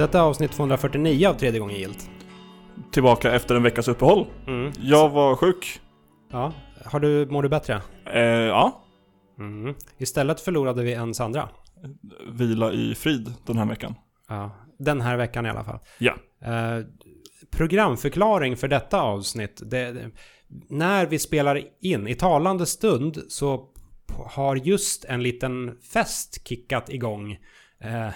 Detta är avsnitt 249 av tredje gången gilt. Tillbaka efter en veckas uppehåll. Mm. Jag var sjuk. Ja, har du, mår du bättre? Eh, ja. Mm. Istället förlorade vi en Sandra. Vila i frid den här veckan. Ja, den här veckan i alla fall. Ja. Eh, programförklaring för detta avsnitt. Det, det, när vi spelar in, i talande stund, så har just en liten fest kickat igång eh,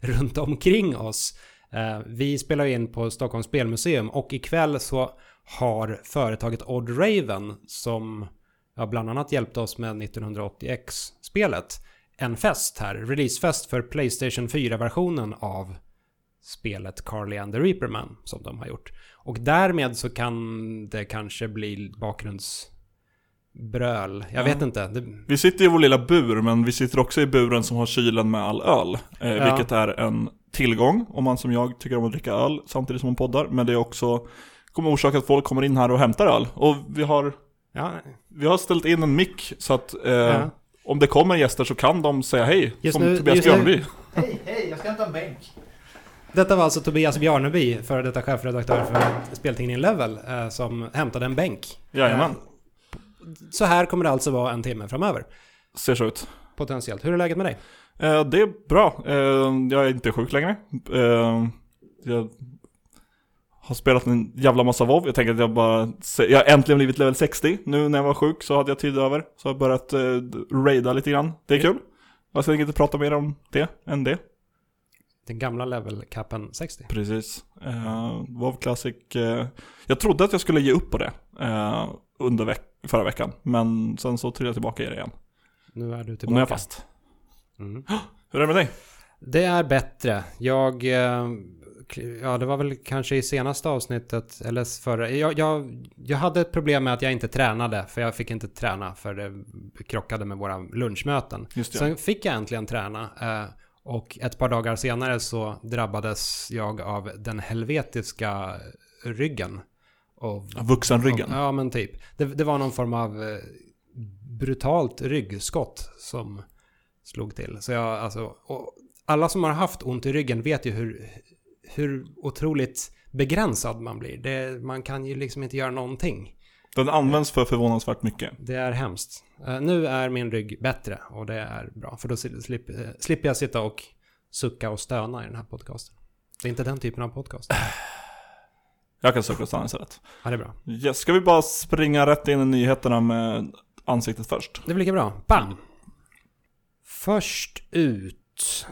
runt omkring oss. Eh, vi spelar in på Stockholms spelmuseum och ikväll så har företaget Odd Raven som ja, bland annat hjälpte oss med 1980X-spelet en fest här. Releasefest för Playstation 4-versionen av spelet Carly and the Reaperman som de har gjort. Och därmed så kan det kanske bli bakgrunds bakgrundsbröl. Jag Ja. vet inte. Det, Vi sitter i vår lilla bur, men vi sitter också i buren som har kylen med all öl. Eh, Ja. Vilket är en tillgång om man som jag tycker om att dricka öl samtidigt som man poddar. Men det är också kommer orsaka att folk kommer in här och hämtar öl. Och vi har, ja, vi har ställt in en mick så att eh, Ja. om det kommer gäster så kan de säga hej. Just som nu- Tobias Björnby. Hej, hej, jag ska hämta en bänk. Detta var alltså Tobias Bjarneby, före detta chefredaktör för speltidningen Level, eh, som hämtade en bänk. Jajamän, Eh, Så här kommer det alltså vara en timme framöver. ser så ut. Potentiellt. Hur är läget med dig? Eh, det är bra. Eh, jag är inte sjuk längre. Eh, jag har spelat en jävla massa WoW. Jag tänker att jag bara... Jag har äntligen blivit level 60. Nu när jag var sjuk så hade jag tid över. Så jag har börjat eh, raida lite grann. Det är kul. Jag ska inte prata mer om det än det. Den gamla level-capen 60. Precis. Eh, WoW Classic. Eh, jag trodde att jag skulle ge upp på det eh, under veck- förra veckan. Men sen så trillade jag tillbaka i det igen. Nu är du Och tillbaka. nu är jag fast. Mm. Hur är det med dig? Det är bättre. Jag... eh, Ja, det var väl kanske i senaste avsnittet, eller förra. Jag, jag, jag hade ett problem med att jag inte tränade, för jag fick inte träna, för det krockade med våra lunchmöten. Just det. Sen fick jag äntligen träna. eh, Och ett par dagar senare så drabbades jag av den helvetiska ryggen. Och, Vuxenryggen. Ja, men typ. Det, det var någon form av eh, brutalt ryggskott som slog till. Så jag, alltså, alla som har haft ont i ryggen vet ju hur, hur otroligt begränsad man blir. Det, man kan ju liksom inte göra någonting. Den används för förvånansvärt mycket. Det är hemskt. Eh, nu är min rygg bättre och det är bra. För då eh, slipper jag sitta och sucka och stöna i den här podcasten. Det är inte den typen av podcast. Jag kan söka stanna istället. Ja, det är bra. Yes, ska vi bara springa rätt in i nyheterna med ansiktet först? Det blir lika bra. Bam! Först ut.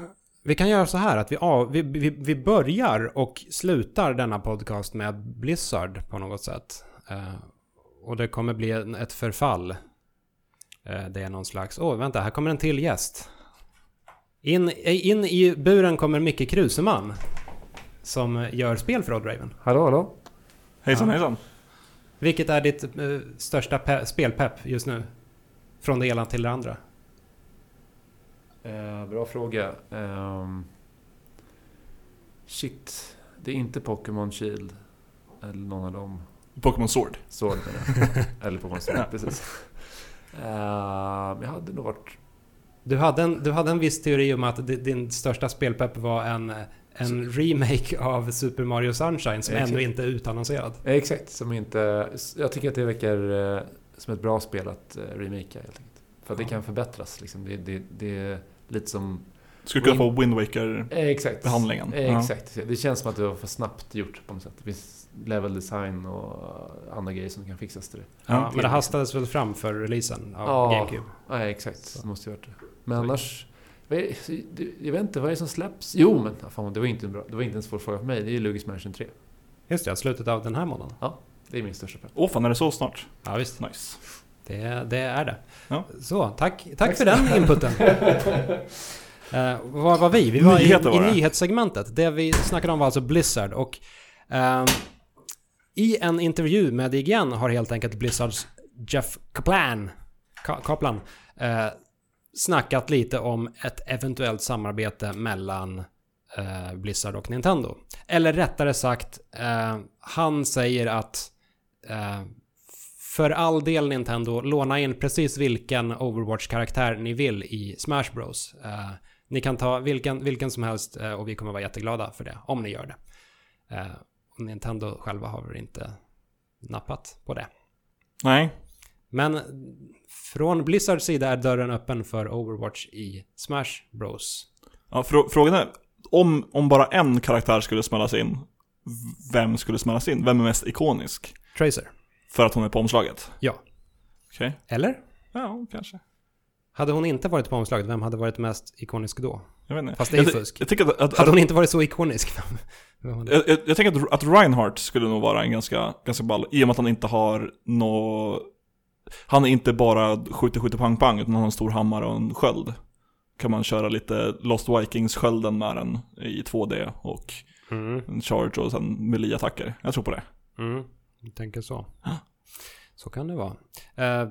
Vi kan göra så här att vi, av, vi, vi, vi börjar och slutar denna podcast med Blizzard på något sätt. Eh, och det kommer bli ett förfall. Eh, det är någon slags... Åh, vänta, här kommer en till gäst. In, eh, in i buren kommer Micke Kruseman. Som gör spel för Odd Raven. Hallå, hallå? Hejsan Ja. hejsan. Vilket är ditt eh, största pe- spelpepp just nu? Från det ena till det andra. Eh, bra fråga. Ehm, shit, det är inte Pokémon Shield. Eller någon av dem. Pokémon Sword. Sword menar jag. Eller Pokémon Sword, Ja. precis. Ehm, jag hade nog varit... Du hade, en, du hade en viss teori om att di- din största spelpepp var en, en remake av Super Mario Sunshine som Exakt. ännu inte är utannonserad. Eh, exakt, som inte... Jag tycker att det verkar eh, som ett bra spel att eh, remakea helt enkelt. För att det Ja. kan förbättras liksom. Det, det, det är lite som... Skulle kunna få Wind Waker Eh, exakt. behandlingen. Eh, Ja. Exakt. Det känns som att det var för snabbt gjort på något sätt. Det finns level design och andra grejer som kan fixas till det. Ja, men det hastades väl fram för releasen av Ja. GameCube. Ja, exakt. Det måste ju varit det. Men annars... Jag vet inte, vad är det som släpps? Jo, men ja, fan, det var inte en bra, det var inte en svår fråga för mig. Det är ju Luigi's Mansion 3. Just det, slutet av den här månaden. Det är min största pepp. Åh fan, är det så snart? Ja, visst. Nice. Det, det är det. Ja. Så, tack, tack för den inputen. uh, vad var vi? Vi var Nyheter i, var i det. nyhetssegmentet. Det vi snackade om var alltså Blizzard och ehm, i en intervju med IGN har helt enkelt Blizzards Jeff Kaplan, Ka- Kaplan eh, snackat lite om ett eventuellt samarbete mellan eh, Blizzard och Nintendo. Eller rättare sagt, eh, han säger att eh, för all del Nintendo, låna in precis vilken Overwatch-karaktär ni vill i Smash Bros. Eh, Ni kan ta vilken, vilken som helst eh, och vi kommer vara jätteglada för det, om ni gör det. Eh, Nintendo själva har väl inte nappat på det. Nej, Men från Blizzards sida är dörren öppen för Overwatch i Smash Bros. ja, frå- frågan är, om, om bara en karaktär skulle smällas in, vem skulle smällas in? Vem är mest ikonisk? Tracer. För att hon är på omslaget? Ja. Okej. Eller? Ja, kanske. Hade hon inte varit på omslaget, vem hade varit mest ikonisk då? Jag vet inte. Fast det är jag, fusk. Jag, att, att, Hade hon inte varit så ikonisk? Jag, jag, jag tänker att, att Reinhardt skulle nog vara en ganska, ganska ball, i och med att han inte har nå Han är inte bara skjuter, skjuter, pang, pang, utan han har en stor hammare och en sköld. Kan man köra lite Lost Vikings-skölden med den i 2D och Mm, en charge och sen melee-attacker. Jag tror på det. mm, jag tänker så. Så kan det vara. Eh,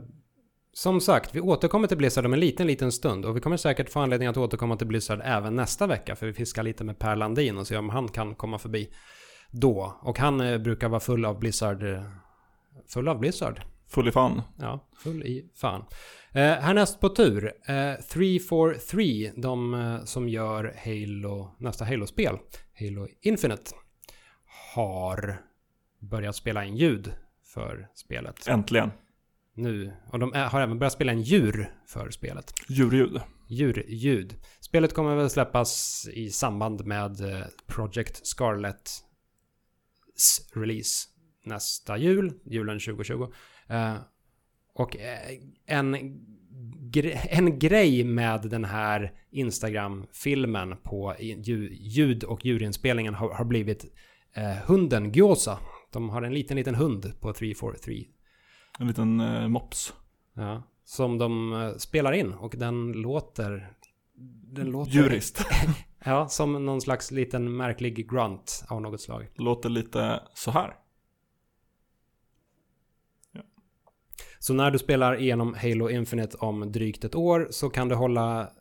som sagt, vi återkommer till Blizzard om en liten, liten stund och vi kommer säkert få anledning att återkomma till Blizzard även nästa vecka för vi fiskar lite med Per Landin och se om han kan komma förbi då. Och han eh, brukar vara full av Blizzard. eh, Full av Blizzard. Full i fan. Ja, full i fan. Eh, härnäst på tur, eh, 343, de eh, som gör Halo, nästa Halo-spel, Halo Infinite, har börjat spela in ljud för spelet. Äntligen. Nu, och de är, har även börjat spela in djur för spelet. Djurljud. Djurljud. Spelet kommer väl släppas i samband med eh, Project Scarlets release nästa jul, julen 2020. Eh, och eh, en, gre- en grej med den här Instagram-filmen på ljud och djurinspelningen har, har blivit eh, hunden Gyoza. De har en liten, liten hund på 343 En liten eh, mops. Ja, som de spelar in och den låter... Den låter... Djuriskt. Ja, som någon slags liten märklig grunt av något slag. Låter lite så här. Så när du spelar igenom Halo Infinite om drygt ett år så kan du hålla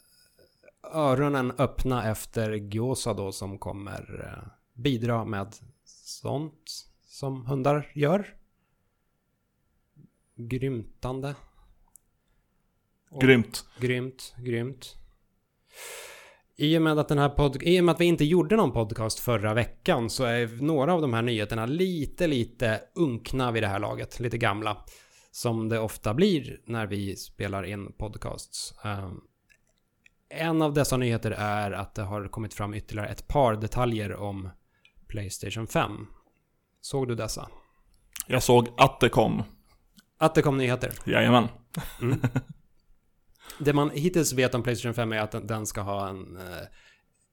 öronen öppna efter Gyoza då som kommer eh, bidra med sånt som hundar gör. Grymtande. Och- Grymt. Grymt, grymt. I och med att den här pod- I och med att vi inte gjorde någon podcast förra veckan så är några av de här nyheterna lite, lite unkna vid det här laget. Lite gamla. Som det ofta blir när vi spelar in podcasts. Ehm, en av dessa nyheter är att det har kommit fram ytterligare ett par detaljer om Playstation 5. Såg du dessa? Jag såg att det kom. Att det kom nyheter. Jajamän. Det man hittills vet om Playstation 5 är att den, den ska ha en eh,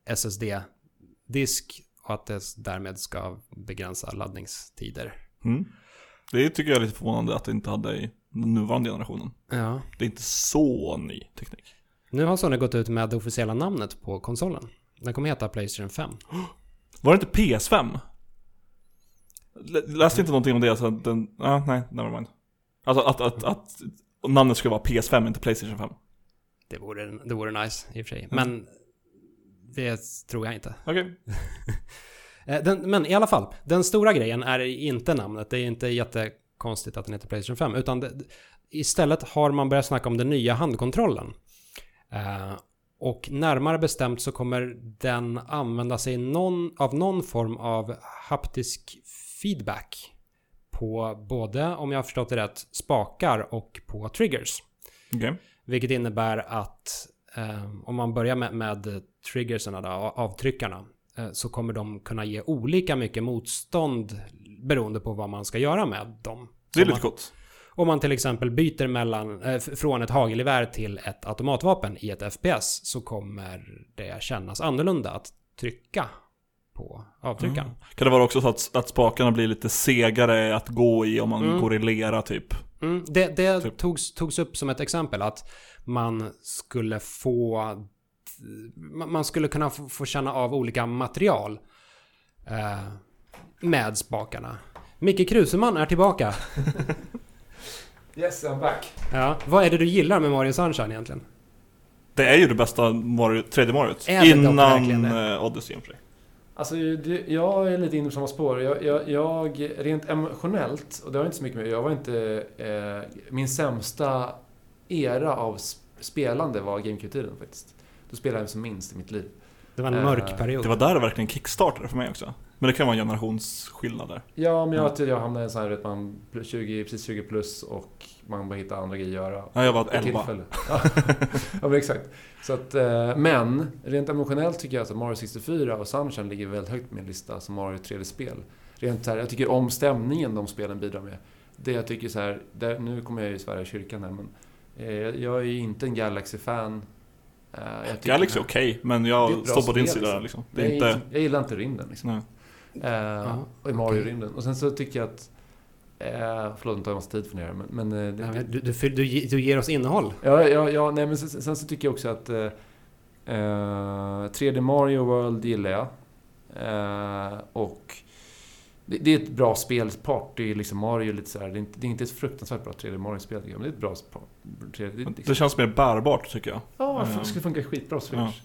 SSD-disk och att det därmed ska begränsa laddningstider. Mm. Det tycker jag är lite förvånande att det inte hade i den nuvarande generationen. Ja. Det är inte så ny teknik. Nu har Sony gått ut med det officiella namnet på konsolen. Den kommer heta Playstation 5. Var det inte PS5? L- läste inte någonting om det? Så att den, ah, nej, nevermind. Alltså att, att, att namnet skulle vara PS5, inte Playstation 5. Det vore, det vore nice i och för sig. Men det tror jag inte. Okej. Eh, Den, men i alla fall, den stora grejen är inte namnet. Det är inte jättekonstigt att den heter Playstation 5. Utan det, istället har man börjat snacka om den nya handkontrollen. Eh, och närmare bestämt så kommer den använda sig någon, av någon form av haptisk feedback. På både, om jag har förstått det rätt, spakar och på triggers. Okej. Vilket innebär att eh, om man börjar med, med triggerserna, då, avtryckarna, eh, så kommer de kunna ge olika mycket motstånd beroende på vad man ska göra med dem. Det är lite coolt. om man till exempel byter mellan, eh, från ett hagelgevär till ett automatvapen i ett FPS så kommer det kännas annorlunda att trycka på avtryckaren. Kan det vara också så att, att spakarna blir lite segare att gå i om man Mm. går i lera typ? Mm, det det Typ. togs, togs upp som ett exempel att man skulle få... Man skulle kunna få, få känna av olika material eh, med spakarna. Micke Kruseman är tillbaka. Yes, I'm back. Ja, vad är det du gillar med Mario Sunshine egentligen? Det är ju det bästa Mario, 3D Mariot. Är det dock Innan eh, Odyssey i. Alltså, det, jag är lite inne på samma spår. Jag, jag, jag, rent emotionellt, och det har inte så mycket med jag var inte... Eh, min sämsta era av sp- spelande var GameCube-tiden faktiskt. Då spelade jag som minst i mitt liv. Det var en Eh, mörk period. Det var där det verkligen kickstartade för mig också. Men det kan vara en generationsskillnad där. Ja, men jag, jag hamnade i en sån här, vet man, plus 20, precis 20 plus och man bara hittar andra grejer att göra. Ja, jag var Vid 11. tillfälle. Ja. ja, men exakt. Så att, eh, men rent emotionellt tycker jag att Mario 64 och Sunshine ligger väldigt högt på min lista som Mario 3D-spel. Rent här, jag tycker om stämningen de spelen bidrar med. Det jag tycker så här, där, nu kommer jag ju svära i kyrkan här, men eh, jag är ju inte en Galaxy-fan. Eh, jag tycker- Galaxy är okej, men Det är jag står på din spel, sida liksom. liksom. Det är jag, inte... jag gillar inte rymden liksom. Nej. Eh, Ja, och i Mario-rymden. Och sen så tycker jag att... Eh, förlåt, nu tar jag massa tid för det här, men... men eh, det, men Du, du, du, du, ge- du ger oss innehåll. Ja, ja, ja nej, men sen, sen så tycker jag också att eh, eh, 3D Mario World gillar jag. Eh, och det, det är ett bra spel. Party, liksom Mario lite så här. Det, är inte, det är inte ett fruktansvärt bra 3D Mario-spel men det är ett bra spel. 3D, det, liksom, Det känns mer bärbart tycker jag. ja, det skulle funka skitbra Switch.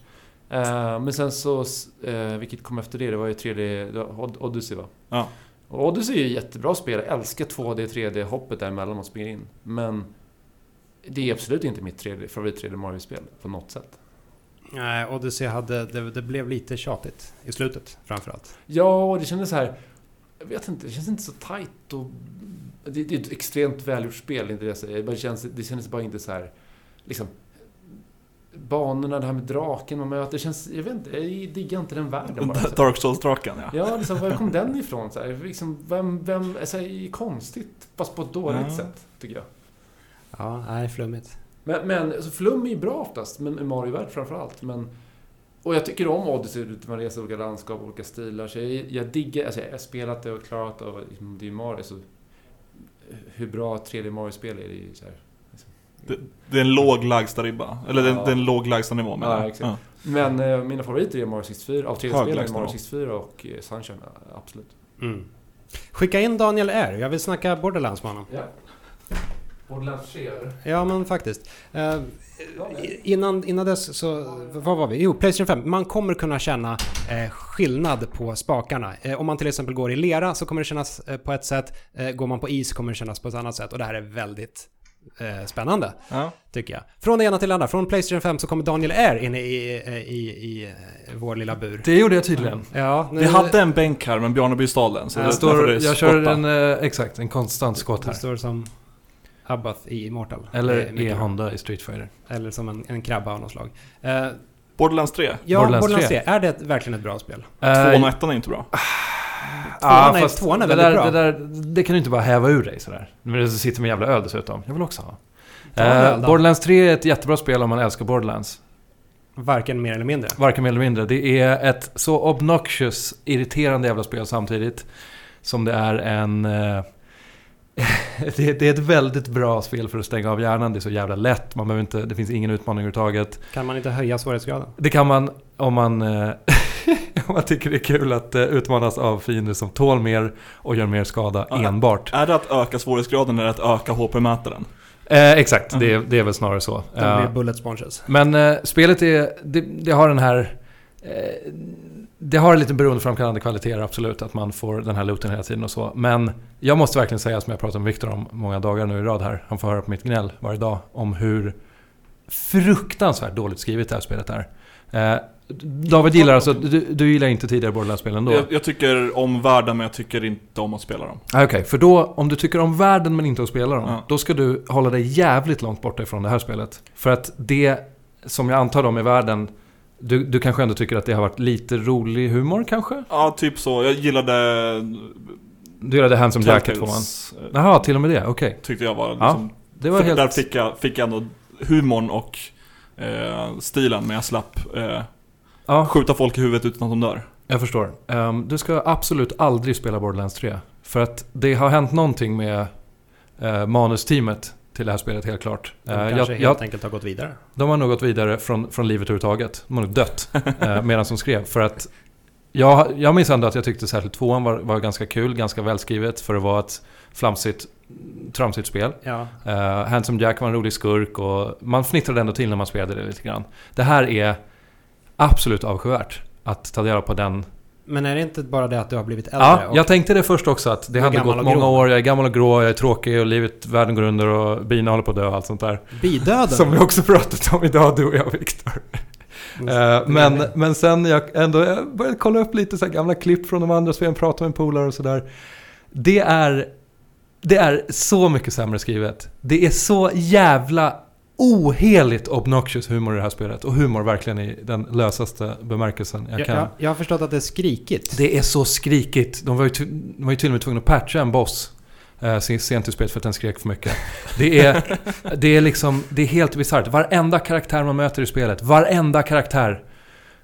Eh, men sen så, eh, vilket kom efter det, det var ju 3D, det var Od- Odyssey va? Ja. Och Odyssey är ju jättebra spel. Jag älskar 2D, 3D-hoppet däremellan man springer in. Men det är absolut inte mitt 3D, favorit 3D Mario-spel på något sätt. Nej, Odyssey hade... Det, det blev lite tjatigt i slutet framförallt. Ja, och det kändes så här... Jag vet inte, det känns inte så tight och... Det, det är ett extremt välgjort spel, inte det jag säger. Det, känns, det kändes bara inte så här... Liksom... Banorna, det här med draken man möter, det känns... Jag vet inte, jag diggar inte den världen bara. Dark Souls-draken ja. Ja, liksom, var kom den ifrån? Så här, liksom, vem, vem, så här, konstigt, fast på ett dåligt Ja. sätt, tycker jag. Ja, nej, flummigt. Men, men alltså, Flum är ju bra oftast, men Mario-värld framförallt. Men, och jag tycker om Odyssey, man reser olika landskap, olika stilar. Så jag, jag diggar, alltså jag har spelat det och klarat det och liksom, det är Mario, så hur bra 3D Mario-spel är det ju så här. Liksom. Det, det är en låg lägsta ribba. Eller det, är- Ja. det är en låg lägsta nivå menar Ja, exakt. Men eh, mina favoriter är Mario 64, av 3D-spelen är lägsta Mario nivå. 64 och eh, Sunshine, ja, absolut. Mm. Skicka in Daniel R. Jag vill snacka Borderlands med honom. Ja. Borderlands 3 Ja, men faktiskt. Eh, innan, innan dess så... Vad var vi? Jo, Playstation 5. Man kommer kunna känna eh, skillnad på spakarna. Eh, om man till exempel går i lera så kommer det kännas eh, på ett sätt. Eh, går man på is kommer det kännas på ett annat sätt. Och det här är väldigt eh, spännande, Ja. tycker jag. Från det ena till det andra. Från Playstation 5 så kommer Daniel R in i, i, i, i vår lilla bur. Det gjorde jag tydligen. Ja, nu, Vi hade en bänk här men Bjarneby stal den. Så Ja, det, Jag, står, det jag kör en, eh, exakt, en konstant skott Det här. står som Abath i Immortal. Eller Eh. E-Honda i Street Fighter. Eller som en, en krabba av något slag. Eh, Borderlands 3. ja, Borderlands Borderlands 3. 3. Är det verkligen ett bra spel? Eh, Tvåan och ettan är inte bra. Tvåan är- fast tvåan är det, väldigt där, bra. det, där, det kan du inte bara häva ur dig sådär. Men det sitter med jävla öl dessutom. Jag vill också ha. Eh. Borderlands 3 är ett jättebra spel om man älskar Borderlands. Varken mer eller mindre. Varken mer eller mindre. Det är ett så obnoxious, irriterande jävla spel samtidigt. Som det är en... eh, det, det är ett väldigt bra spel för att stänga av hjärnan. Det är så jävla lätt. Man behöver inte, det finns ingen utmaning överhuvudtaget. Kan man inte höja svårighetsgraden? Det kan man om man, eh, om man tycker det är kul att eh, utmanas av fiender som tål mer och gör mer skada Ja. enbart. Är det att öka svårighetsgraden eller att öka HP-mätaren? Eh, exakt, Mm. det, det är väl snarare så. De Eh, blir bullet sponges. Men eh, spelet är, det, det har den här... Eh, det har lite beroendeframkallande kvaliteter absolut, att man får den här looten hela tiden och så. Men jag måste verkligen säga, som jag pratat med Viktor om många dagar nu i rad här, han får höra på mitt gnäll varje dag, om hur fruktansvärt dåligt skrivet det här spelet är. Eh, David gillar alltså, du, du gillar inte tidigare Borderlands-spel ändå? Jag, jag tycker om världen men jag tycker inte om att spela dem. Ah, Okej, för då, om du tycker om världen men inte att spela dem, Ja. då ska du hålla dig jävligt långt borta ifrån det här spelet. För att det, som jag antar dem i världen, du, du kanske ändå tycker att det har varit lite rolig humor kanske? Ja, typ så. Jag gillade... Du gillade Handsome Jack i tvåan? Telltales, eh, Jaha, till och med det, okej. Tyckte jag var Ja, liksom... Det var Där helt... fick jag, fick jag ändå humorn och eh, stilen, men jag slapp eh, Ja, skjuta folk i huvudet utan att de dör. jag förstår. Ehm, du ska absolut aldrig spela Borderlands 3. För att det har hänt någonting med uh, manusteamet till det här spelet helt klart. De Eh, kanske jag, helt jag, enkelt har gått vidare. De har nog gått vidare från, från livet överhuvudtaget. De har nog dött eh, medan de skrev. För att jag, jag minns ändå att jag tyckte särskilt tvåan var, var ganska kul, ganska välskrivet för att vara ett flamsigt, tramsigt spel. Ja. Uh, Handsome Jack var en rolig skurk och man fnittrade ändå till när man spelade det lite grann. Det här är absolut avskyvärt att ta del på den. Men är det inte bara det att du har blivit äldre? Ja, jag tänkte det först också att det hade gått många grå. år, jag är gammal och grå, jag är tråkig och livet, världen går under och bina håller på att dö och allt sånt där. Bidöden? Som vi också pratat om idag, du och jag Viktor. Eh, men, men sen jag ändå jag började kolla upp lite så gamla klipp från de andra spelen, prata med en polare och sådär. Det är, det är så mycket sämre skrivet. Det är så jävla oheligt obnoxious humor i det här spelet. Och humor verkligen i den lösaste bemärkelsen jag kan. jag, jag har förstått att det är skrikigt. Det är så skrikigt. De var ju, de var ju till och med tvungna att patcha en boss eh, sen- sent i spelet för att den skrek för mycket. Det är, det är liksom, det är helt bisarrt. Varenda karaktär man möter i spelet, varenda karaktär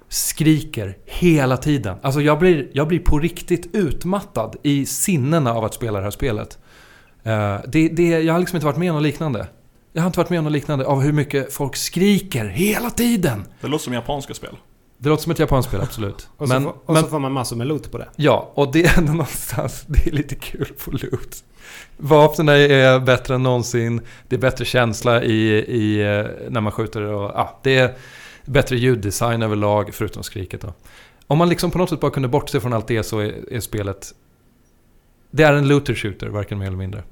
skriker hela tiden. Alltså jag blir, jag blir på riktigt utmattad i sinnena av att spela det här spelet. Eh, det, det, jag har liksom inte varit med om något liknande. Jag har inte varit med om något liknande av hur mycket folk skriker hela tiden. Det låter som japanska spel. Det låter som ett japanskt spel, absolut. och så, men, får, och men, så får man massor med loot på det. Ja, och det är ändå någonstans, det är lite kul på loot. Vapnen är bättre än någonsin. Det är bättre känsla i, i, eh, när man skjuter och ja, det är bättre ljuddesign överlag, förutom skriket då. Om man liksom på något sätt bara kunde bortse från allt det så är, är spelet... Det är en looter shooter, varken mer eller mindre.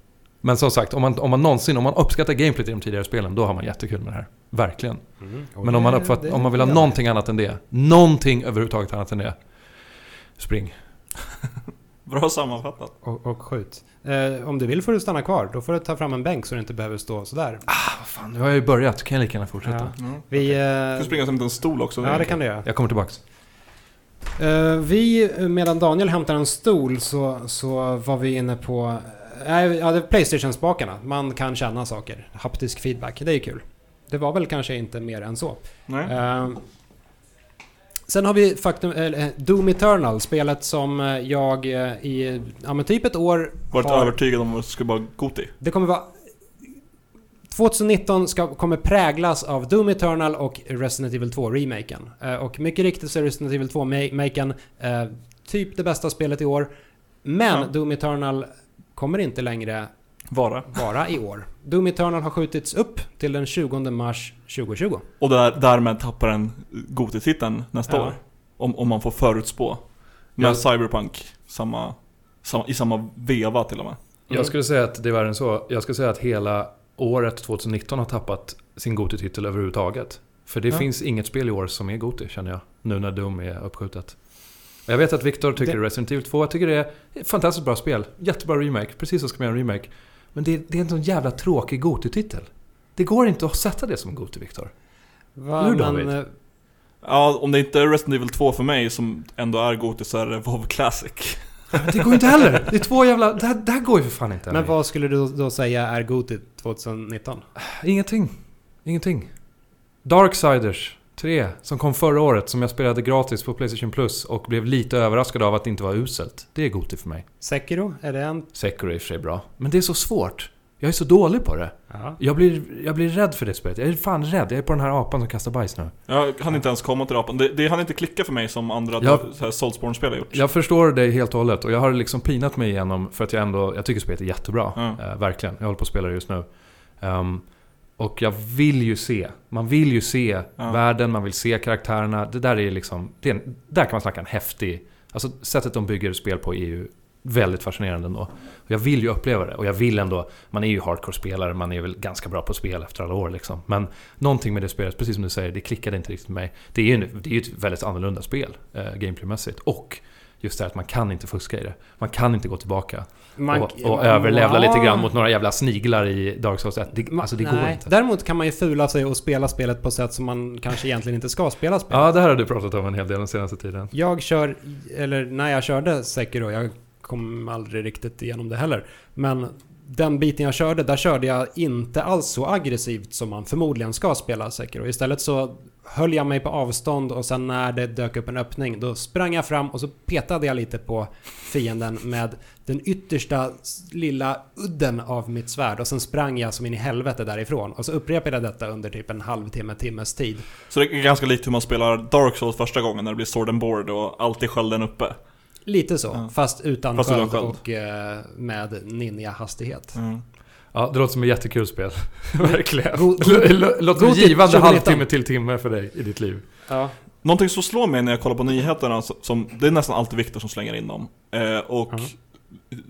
Men som sagt, om man, om man någonsin, om man uppskattar gameplayt i de tidigare spelen, då har man jättekul med det här. Verkligen. Och Men om man, uppfatt, det- om man vill ha det- någonting annat än det, någonting överhuvudtaget annat än det, spring. Bra sammanfattat. Och, och skjut. Eh, om du vill får du stanna kvar. Då får du ta fram en bänk så du inte behöver stå sådär. Ah, vad fan, nu har jag ju börjat, kan jag lika gärna fortsätta. Ja. Mm. Vi... Du Eh, springer som en stol också. ja, det kan du göra. Jag kommer tillbaks. Eh, vi, medan Daniel hämtar en stol så, så var vi inne på... ja, Playstation-spakarna. Man kan känna saker. Haptisk feedback. Det är kul. Det var väl kanske inte mer än så. Eh, sen har vi faktum, eh, Doom Eternal, spelet som eh, jag eh, i ja, men typ ett år Varit har... övertygad om att det skulle vara Goti. Det kommer vara... 2019 ska, kommer präglas av Doom Eternal och Resident Evil 2-remaken. Eh, och mycket riktigt så är Resident Evil 2-maken eh, typ det bästa spelet i år. Men Ja. Doom Eternal kommer inte längre Vara. vara i år. Doom Eternal har skjutits upp till den 20 mars 2020. Och där, därmed tappar den Goti-titeln nästa Ja. år. Om, om man får förutspå. Med Ja. Cyberpunk samma, samma, i samma veva till och med. Jag skulle säga att det är värre än så. Jag skulle säga att hela året 2019 har tappat sin Goti-titel överhuvudtaget. För det Ja. finns inget spel i år som är Goti, känner jag. Nu när Doom är uppskjutet. Jag vet att Viktor tycker Det- Resident Evil 2, jag tycker det är ett fantastiskt bra spel. Jättebra remake, precis så ska man göra en remake. Men det, det är en sån jävla tråkig Goti-titel. Det går inte att sätta det som Goti, Viktor. Hur, men, David? eh, Ja, om det inte är Resident Evil 2 för mig som ändå är Goti så är det WoW Classic. Men det går inte heller! Det är två jävla... Det här, det här går ju för fan inte. men vad skulle du då säga är GOTY 2019? Ingenting. Ingenting. Darksiders 3, som kom förra året, som jag spelade gratis på Playstation Plus och blev lite överraskad av att det inte var uselt. Det är Goti för mig. Sekiro? Är det en? Sekiro är i och för sig bra. Men det är så svårt. Jag är så dålig på det. Ja. Jag blir, jag blir rädd för det spelet. Jag är fan rädd. Jag är på den här apan som kastar bajs nu. Jag hann inte ens komma till rapan. Det, det hann inte klicka för mig som andra Ja. så här Soulsborne-spel har gjort. Jag förstår dig helt och hållet och jag har liksom pinat mig igenom för att jag ändå, jag tycker spelet är jättebra. Ja. Eh, verkligen. Jag håller på att spela det just nu. Ehm, och jag vill ju se, man vill ju se Ja. världen, man vill se karaktärerna. Det där är liksom, det är en, där kan man snacka en häftig, alltså sättet de bygger spel på är ju väldigt fascinerande ändå. Och jag vill ju uppleva det och jag vill ändå, man är ju hardcore-spelare, man är väl ganska bra på spel efter alla år liksom. Men någonting med det spelet, precis som du säger, det klickade inte riktigt med mig. Det är ju det är ju ett väldigt annorlunda spel, eh, gameplaymässigt. Och just det här att man kan inte fuska i det. Man kan inte gå tillbaka Man- och, och överlevla Ja. lite grann mot några jävla sniglar i Dark Souls 1. Det, alltså det går nej. inte. Däremot kan man ju fula sig och spela spelet på sätt som man kanske egentligen inte ska spela spel. Ja, det här har du pratat om en hel del den senaste tiden. Jag kör, eller när jag körde Sekiro, jag kom aldrig riktigt igenom det heller. Men den biten jag körde, där körde jag inte alls så aggressivt som man förmodligen ska spela Sekiro. Istället så höll jag mig på avstånd och sen när det dök upp en öppning då sprang jag fram och så petade jag lite på fienden med den yttersta lilla udden av mitt svärd och sen sprang jag som in i helvete därifrån. Och så upprepade jag detta under typ en halvtimme, timmes tid. Så det är ganska likt hur man spelar Dark Souls första gången när det blir sword and board och alltid skölden uppe. Lite så, Ja. fast utan Fast sköld. och eh, med ninja-hastighet. Mm. Ja, det låter som ett jättekul spel. Verkligen. God- Låter god till givande 2019. halvtimme till timme för dig i ditt liv. Ja. Någonting som slår mig när jag kollar på nyheterna, så- som, det är nästan alltid Viktor som slänger in dem. Eh, och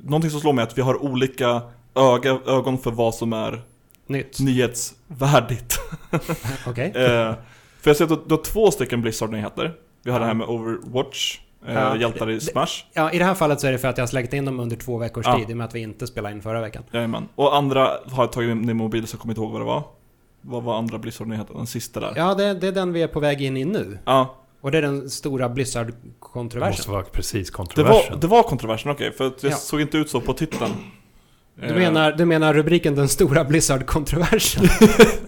någonting som slår mig är att vi har olika öga, ögon för vad som är Nytt. nyhetsvärdigt. Okej. Eh, För jag ser att du har två stycken Blizzard-nyheter. Vi har Ja. det här med Overwatch, Ja, hjältar i det- Smash. Ja, i det här fallet så är det för att jag har släckt in dem under två veckors Ja. tid i och med att vi inte spelade in förra veckan. Jajamän. Och andra har jag tagit i mobil så jag kommer inte ihåg vad det var. Vad var andra Blizzard-nyheten? Den sista där. Ja, det, det är den vi är på väg in i nu. Ja, Och det är den stora Det Blizzard-kontroversen. måste vara precis det kontroversen. var, det var kontroversen, okej. för att det Ja. såg inte ut så på titeln. Du menar, du menar rubriken 'Den stora Blizzard-kontroversen'?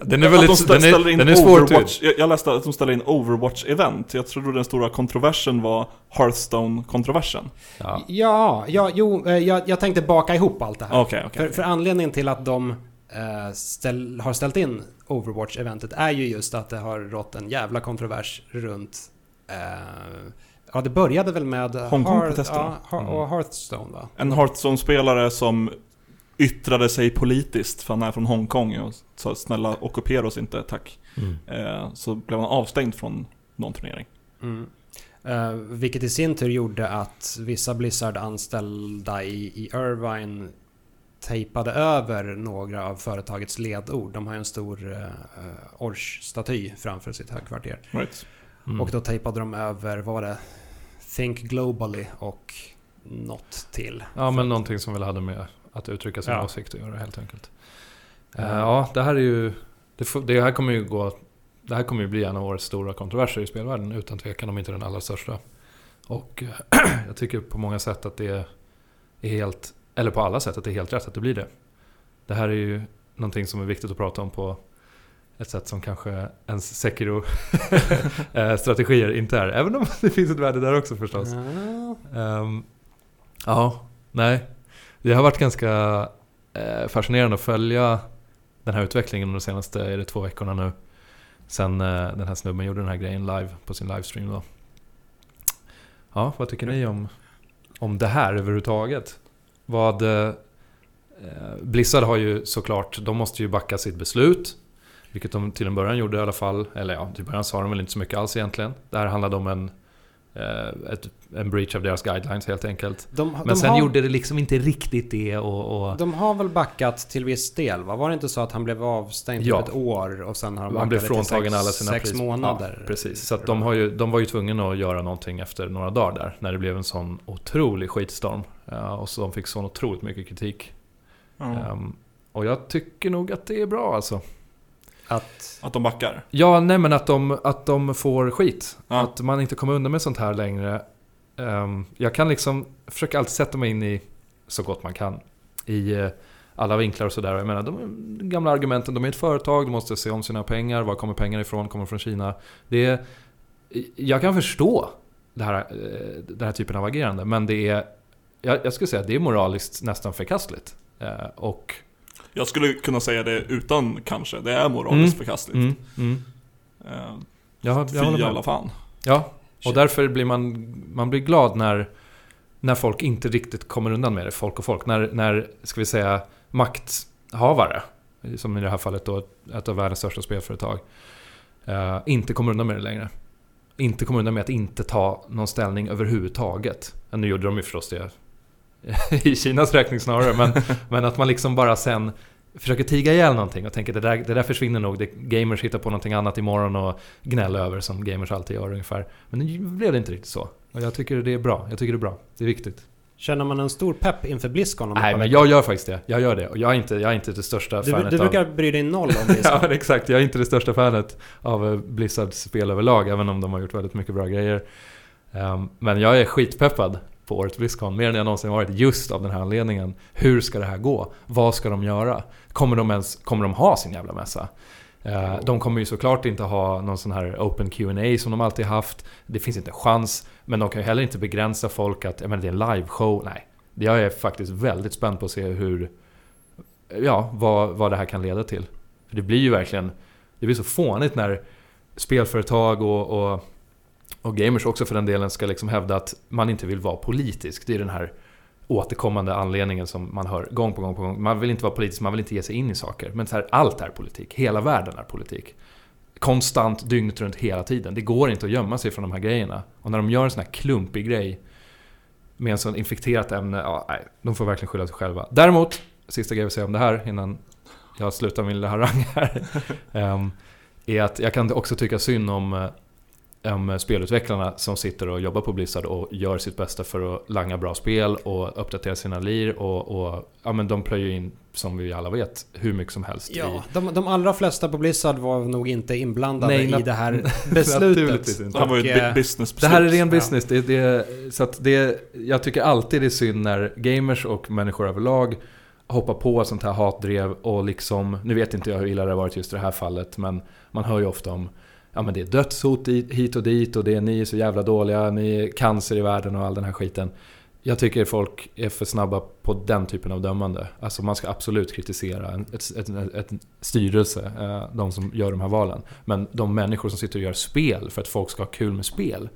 Den är att väldigt... de stä- Den är, in den är svårtydd. Overwatch. Jag, jag läste att de ställer in Overwatch-event. Jag trodde den stora kontroversen var Hearthstone-kontroversen. Ja. ja, ja, jo, eh, jag, jag tänkte baka ihop allt det här. Okej, okej. För, för anledningen till att de eh, ställ, har ställt in Overwatch-eventet är ju just att det har rått en jävla kontrovers runt... Eh, ja, det började väl med... Hongkong-protesterna. Ja, Mm. och Hearthstone va? En Hearthstone-spelare som yttrade sig politiskt, för han är från Hongkong och sa snälla ockupera oss inte, tack. Mm. Eh, så blev han avstängd från någon turnering. Mm. Eh, vilket i sin tur gjorde att vissa Blizzard-anställda i, i Irvine tejpade över några av företagets ledord. De har ju en stor uh, Ors-staty framför sitt högkvarter. Right. Mm. Och då tejpade de över, vad var det? Think Globally och något till. Ja, men någonting som väl hade med att uttrycka sin Ja. åsikt att göra helt enkelt. Eh, ja, det här är ju... Det, det här kommer ju gå... Det här kommer ju bli en av årets stora kontroverser i spelvärlden, utan tvekan om inte den allra största. Och eh, jag tycker på många sätt att det är helt... Eller på alla sätt att det är helt rätt att det blir det. Det här är ju någonting som är viktigt att prata om på ett sätt som kanske ens Sekiro-strategier inte är. Även om det finns ett värde där också förstås. Ja. Ehm, ja, nej. Det har varit ganska eh, fascinerande att följa den här utvecklingen under de senaste är det två veckorna nu. Sen eh, den här snubben gjorde den här grejen live på sin livestream då. Ja, vad tycker ni om, om det här överhuvudtaget? Vad... Eh, Blizzard har ju såklart, de måste ju backa sitt beslut. Vilket de till en början gjorde i alla fall. Eller ja, till början sa de väl inte så mycket alls egentligen. Det här handlade om en, ett, en breach av deras guidelines helt enkelt. De, Men de sen har, gjorde det liksom inte riktigt det och... och De har väl backat till viss del va? Var det inte så att han blev avstängd Ja. typ ett år och sen har de han blev fråntagen sex, alla sina sex pris. månader? Ja, precis. Så att de, har ju, de var ju tvungna att göra någonting efter några dagar där. När det blev en sån otrolig skitstorm. Ja, och så de fick så otroligt mycket kritik. Ja. Ehm, och jag tycker nog att det är bra alltså. Att... Att de backar. Ja, nej men att de, att de får skit. Ja. Att man inte kommer undan med sånt här längre. Ehm, jag kan liksom försöka alltid sätta mig in i, så gott man kan, i eh, alla vinklar och sådär. Jag menar, de gamla argumenten, de är ett företag, de måste se om sina pengar. Var kommer pengar ifrån? Kommer från Kina? Det är, jag kan förstå det här, eh, den här typen av agerande, men det är, jag, jag skulle säga att det är moraliskt nästan förkastligt. Eh, och Jag skulle kunna säga det utan kanske. Det är moraliskt Mm. förkastligt. Mm, mm. Jag, jag Fy jävla fan. Ja, och Shit. därför blir man, man blir glad när, när folk inte riktigt kommer undan med det, folk och folk. När, när ska vi säga, makthavare, som i det här fallet då ett av världens största spelföretag, eh, inte kommer undan med det längre. Inte kommer undan med att inte ta någon ställning överhuvudtaget. Ja, nu gjorde de ju förstås det i Kinas räkning snarare, men, men att man liksom bara sen försöker tiga ihjäl någonting och tänker det där, det där försvinner nog. Det, gamers hittar på någonting annat imorgon och gnäller över som gamers alltid gör ungefär. Men nu blev det inte riktigt så. Och jag tycker det är bra. Jag tycker det är bra. Det är viktigt. Känner man en stor pepp inför Blizzcon? om Nej men jag gör faktiskt det. Jag gör det. Och jag är inte, jag är inte det största Du, fanet du av... brukar bry dig noll om Blizzcon. ja, exakt. Jag är inte det största fanet av eh, Blizzards spel överlag, även om de har gjort väldigt mycket bra grejer. Ehm, men jag är skitpeppad på årets Blizzcon, mer än jag någonsin varit, just av den här anledningen. Hur ska det här gå? Vad ska de göra? Kommer de ens kommer de ha sin jävla mässa? Eh, De kommer ju såklart inte ha någon sån här open Q&A som de alltid haft. Det finns inte en chans. Men de kan ju heller inte begränsa folk att, jag menar det är en liveshow. Nej. Jag är faktiskt väldigt spänd på att se hur, ja, vad, vad det här kan leda till. För det blir ju verkligen, det blir så fånigt när spelföretag och, och, och gamers också för den delen ska liksom hävda att man inte vill vara politisk. Det är den här återkommande anledningen som man hör gång på gång på gång. Man vill inte vara politisk, man vill inte ge sig in i saker. Men så här, allt är politik. Hela världen är politik. Konstant, dygnet runt, hela tiden. Det går inte att gömma sig från de här grejerna. Och när de gör en sån här klumpig grej med en sån infekterat ämne, ja, nej, de får verkligen skylla sig själva. Däremot, sista grejen jag vill säga om det här innan jag slutar min lilla harang här. Ehm, är att jag kan också tycka synd om, eh, om spelutvecklarna som sitter och jobbar på Blizzard och gör sitt bästa för att langa bra spel och uppdatera sina lir och, och ja, men de plöjer in, som vi alla vet, hur mycket som helst i... Ja, de, de allra flesta på Blizzard var nog inte inblandade Nej, i det här beslutet. inte. Det här var ju ett eh, bu- business Det här är ren Ja. business. Det, det, så att det, jag tycker alltid det är synd när gamers och människor överlag hoppar på sånt här hatdrev och liksom, nu vet inte jag hur illa det har varit just i det här fallet, men man hör ju ofta om Ja men det är dödshot hit och dit och det är ni är så jävla dåliga, ni är cancer i världen och all den här skiten. Jag tycker folk är för snabba på den typen av dömande. Alltså man ska absolut kritisera en ett, ett, ett, ett styrelse, eh, de som gör de här valen. Men de människor som sitter och gör spel för att folk ska ha kul med spel.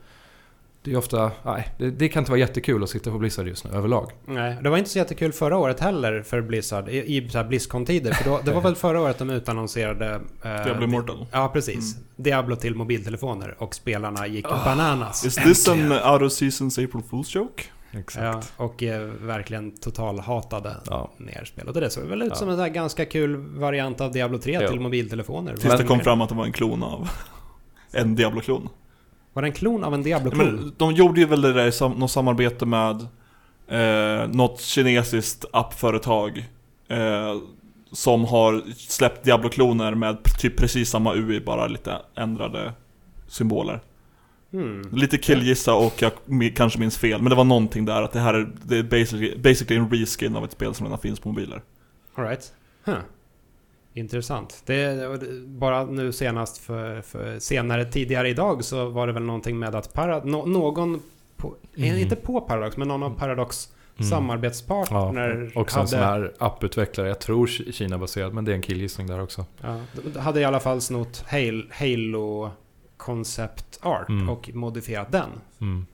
Det är ofta, nej, det, det kan inte vara jättekul att sitta på Blizzard just nu överlag. Nej, det var inte så jättekul förra året heller för Blizzard i, i så här Blizzcon-tider. För då, det var väl förra året de utannonserade... Eh, Diablo Immortal. Ja, precis. Diablo till mobiltelefoner och spelarna gick bananas. Is this an out of seasons April Fool's joke? Ja, och eh, verkligen totalhatade Ja. ner spel. Och det såg väl ut Ja. som en ganska kul variant av Diablo 3 Ja. till mobiltelefoner. Tills det kom fram att det var en klon av en Diablo-klon. Var det en klon av en Diablo-klon? De gjorde ju väl det där i något samarbete med eh, något kinesiskt appföretag eh, som har släppt Diablo-kloner med typ precis samma UI, bara lite ändrade symboler. Hmm. Lite killgissa och jag kanske minns fel, men det var någonting där att det här är, det är basically, basically en reskin av ett spel som redan finns på mobiler. Alright. Huh. Intressant. Det, bara nu senast för, för senare tidigare idag så var det väl någonting med att Parad, no, någon på, Mm. inte på Paradox, men någon av Paradox Mm. samarbetspartner Ja, också en hade, sån här apputvecklare, jag tror Ki- Kina-baserad, men det är en killgissning där också. ja, de hade i alla fall snott Halo, Concept Art Mm. och modifierat den. Mm.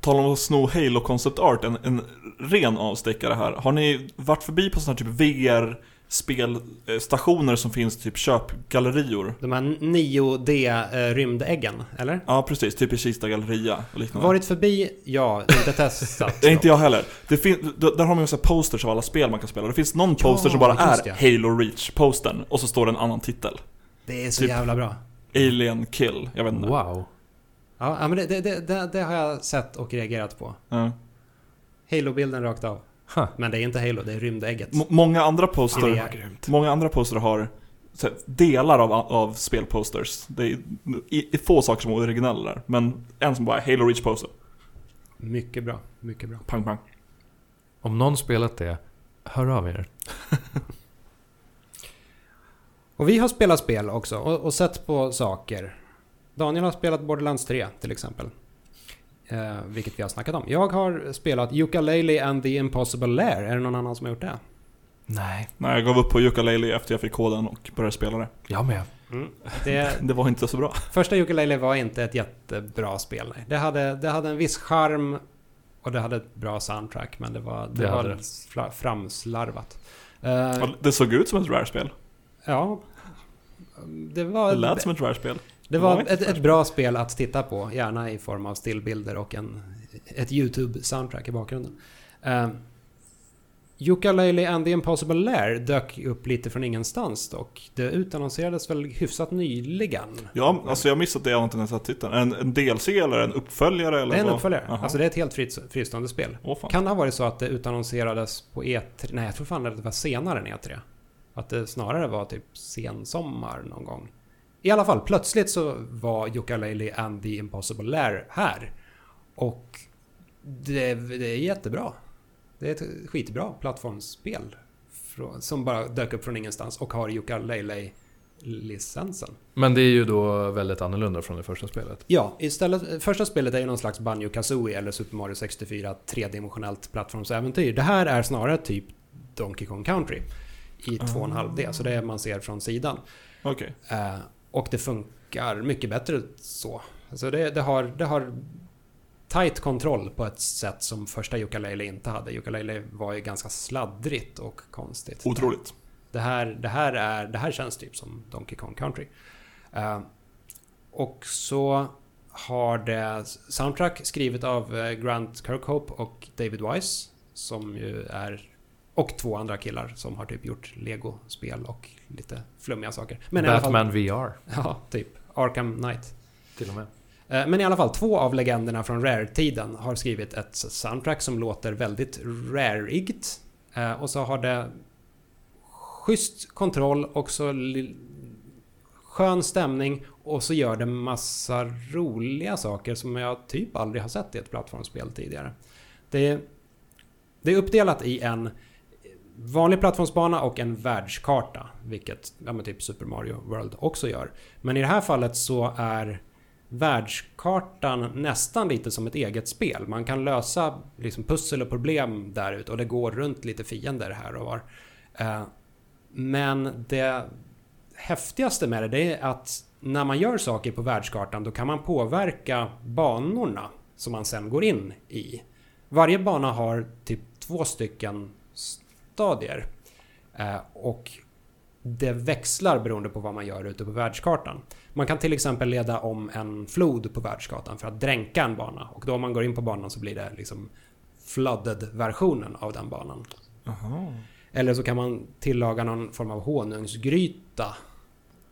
Tala om att sno Halo Concept Art, en, en ren avstickare här. Har ni varit förbi på sådana här typ VR spelstationer som finns typ köpgallerior? De här 9D eh, rymdäggen, eller? Ja precis, typ i Kista galleria och liknande. Varit förbi? Ja, inte testat. Det är inte jag heller. Det fin- där har man ju så posters av alla spel man kan spela. Det finns någon poster som bara är Halo Reach-postern och så står det en annan titel. Det är så Typ- jävla bra. Alien Kill, jag vet inte. Wow. Ja, ja, men det, det, det, det, har jag sett och reagerat på. Ja. Halo-bilden rakt av. Huh. Men det är inte Halo, det är rymdägget. M- många andra poster. Många andra poster har så här, delar av, av spelposters. Det är i, i få saker som är originella där. Men en som bara är Halo Reach poster. Mycket bra, mycket bra. Pang pang. Om någon spelat det, hör av er. Och vi har spelat spel också och, och sett på saker. Daniel har spelat Borderlands 3 till exempel. Eh, vilket vi har snackat om. Jag har spelat Yooka-Laylee and the Impossible Lair. Är det någon annan som har gjort det? Nej. Nej, jag gav upp på Yooka-Laylee efter jag fick koden och började spela det. Jag med. Det, Det var inte så bra. första Yooka-Laylee var inte ett jättebra spel. Nej. Det, hade, det hade en viss charm och det hade ett bra soundtrack. Men det var, det Det var det. framslarvat. Eh, Det såg ut som ett rare-spel. ja. Det Det var... lät som ett rare-spel. Det var ett, ett bra spel att titta på, gärna i form av stillbilder och en, ett YouTube-soundtrack i bakgrunden. Uh, Yooka-Laylee and the Impossible Lair dök upp lite från ingenstans dock. Det utannonserades väl hyfsat nyligen. Ja, alltså jag har missat det jag har inte ens sett titeln. En, en DLC eller en uppföljare eller Det är en uppföljare. Jaha. Alltså det är ett helt fritt, fristående spel. Åh. Kan det ha varit så att det utannonserades på E3? Nej, jag tror fan att det var senare än E3. Att det snarare var typ sensommar någon gång. I alla fall, plötsligt så var Yooka-Laylee and the Impossible Lair här. Och det, det är jättebra. Det är ett skitbra plattformsspel. Från, som bara dök upp från ingenstans och har Yooka-Laylee-licensen. Men det är ju då väldigt annorlunda från det första spelet. Ja, istället, första spelet är ju någon slags Banjo Kazooie eller Super Mario 64 tredimensionellt plattformsäventyr. Det här är snarare typ Donkey Kong Country i 2,5D, så det är man ser från sidan. Okej. Eh, och det funkar mycket bättre så. Alltså det, det, har, det har tight kontroll på ett sätt som första Yooka-Laylee inte hade. Yooka-Laylee var ju ganska sladdrigt och konstigt. Otroligt. Det här, det, här är, det här känns typ som Donkey Kong Country. Eh, och så har det soundtrack skrivet av eh, Grant Kirkhope och David Wise. Som ju är och två andra killar som har typ gjort Lego-spel och lite flummiga saker. Men alla fall, Batman VR ja, typ. Arkham Knight. till och med. Eh, Men i alla fall, två av legenderna från Rare-tiden har skrivit ett soundtrack som låter väldigt Rare-igt. Eh, Och så har det schysst kontroll och så skön stämning och så gör det massa roliga saker som jag typ aldrig har sett i ett plattformsspel tidigare. Det är, det är uppdelat i en vanlig plattformsbana och en världskarta, vilket ja, men typ Super Mario World också gör. Men i det här fallet så är världskartan nästan lite som ett eget spel. Man kan lösa liksom pussel och problem där ute och det går runt lite fiender här och var. Eh, men det häftigaste med det, det är att när man gör saker på världskartan då kan man påverka banorna som man sen går in i. Varje bana har typ två stycken stadier. Eh, Och det växlar beroende på vad man gör ute på världskartan. Man kan till exempel leda om en flod på världskartan för att dränka en bana. Och då om man går in på banan så blir det liksom flooded-versionen av den banan. Eller så kan man tillaga någon form av honungsgryta.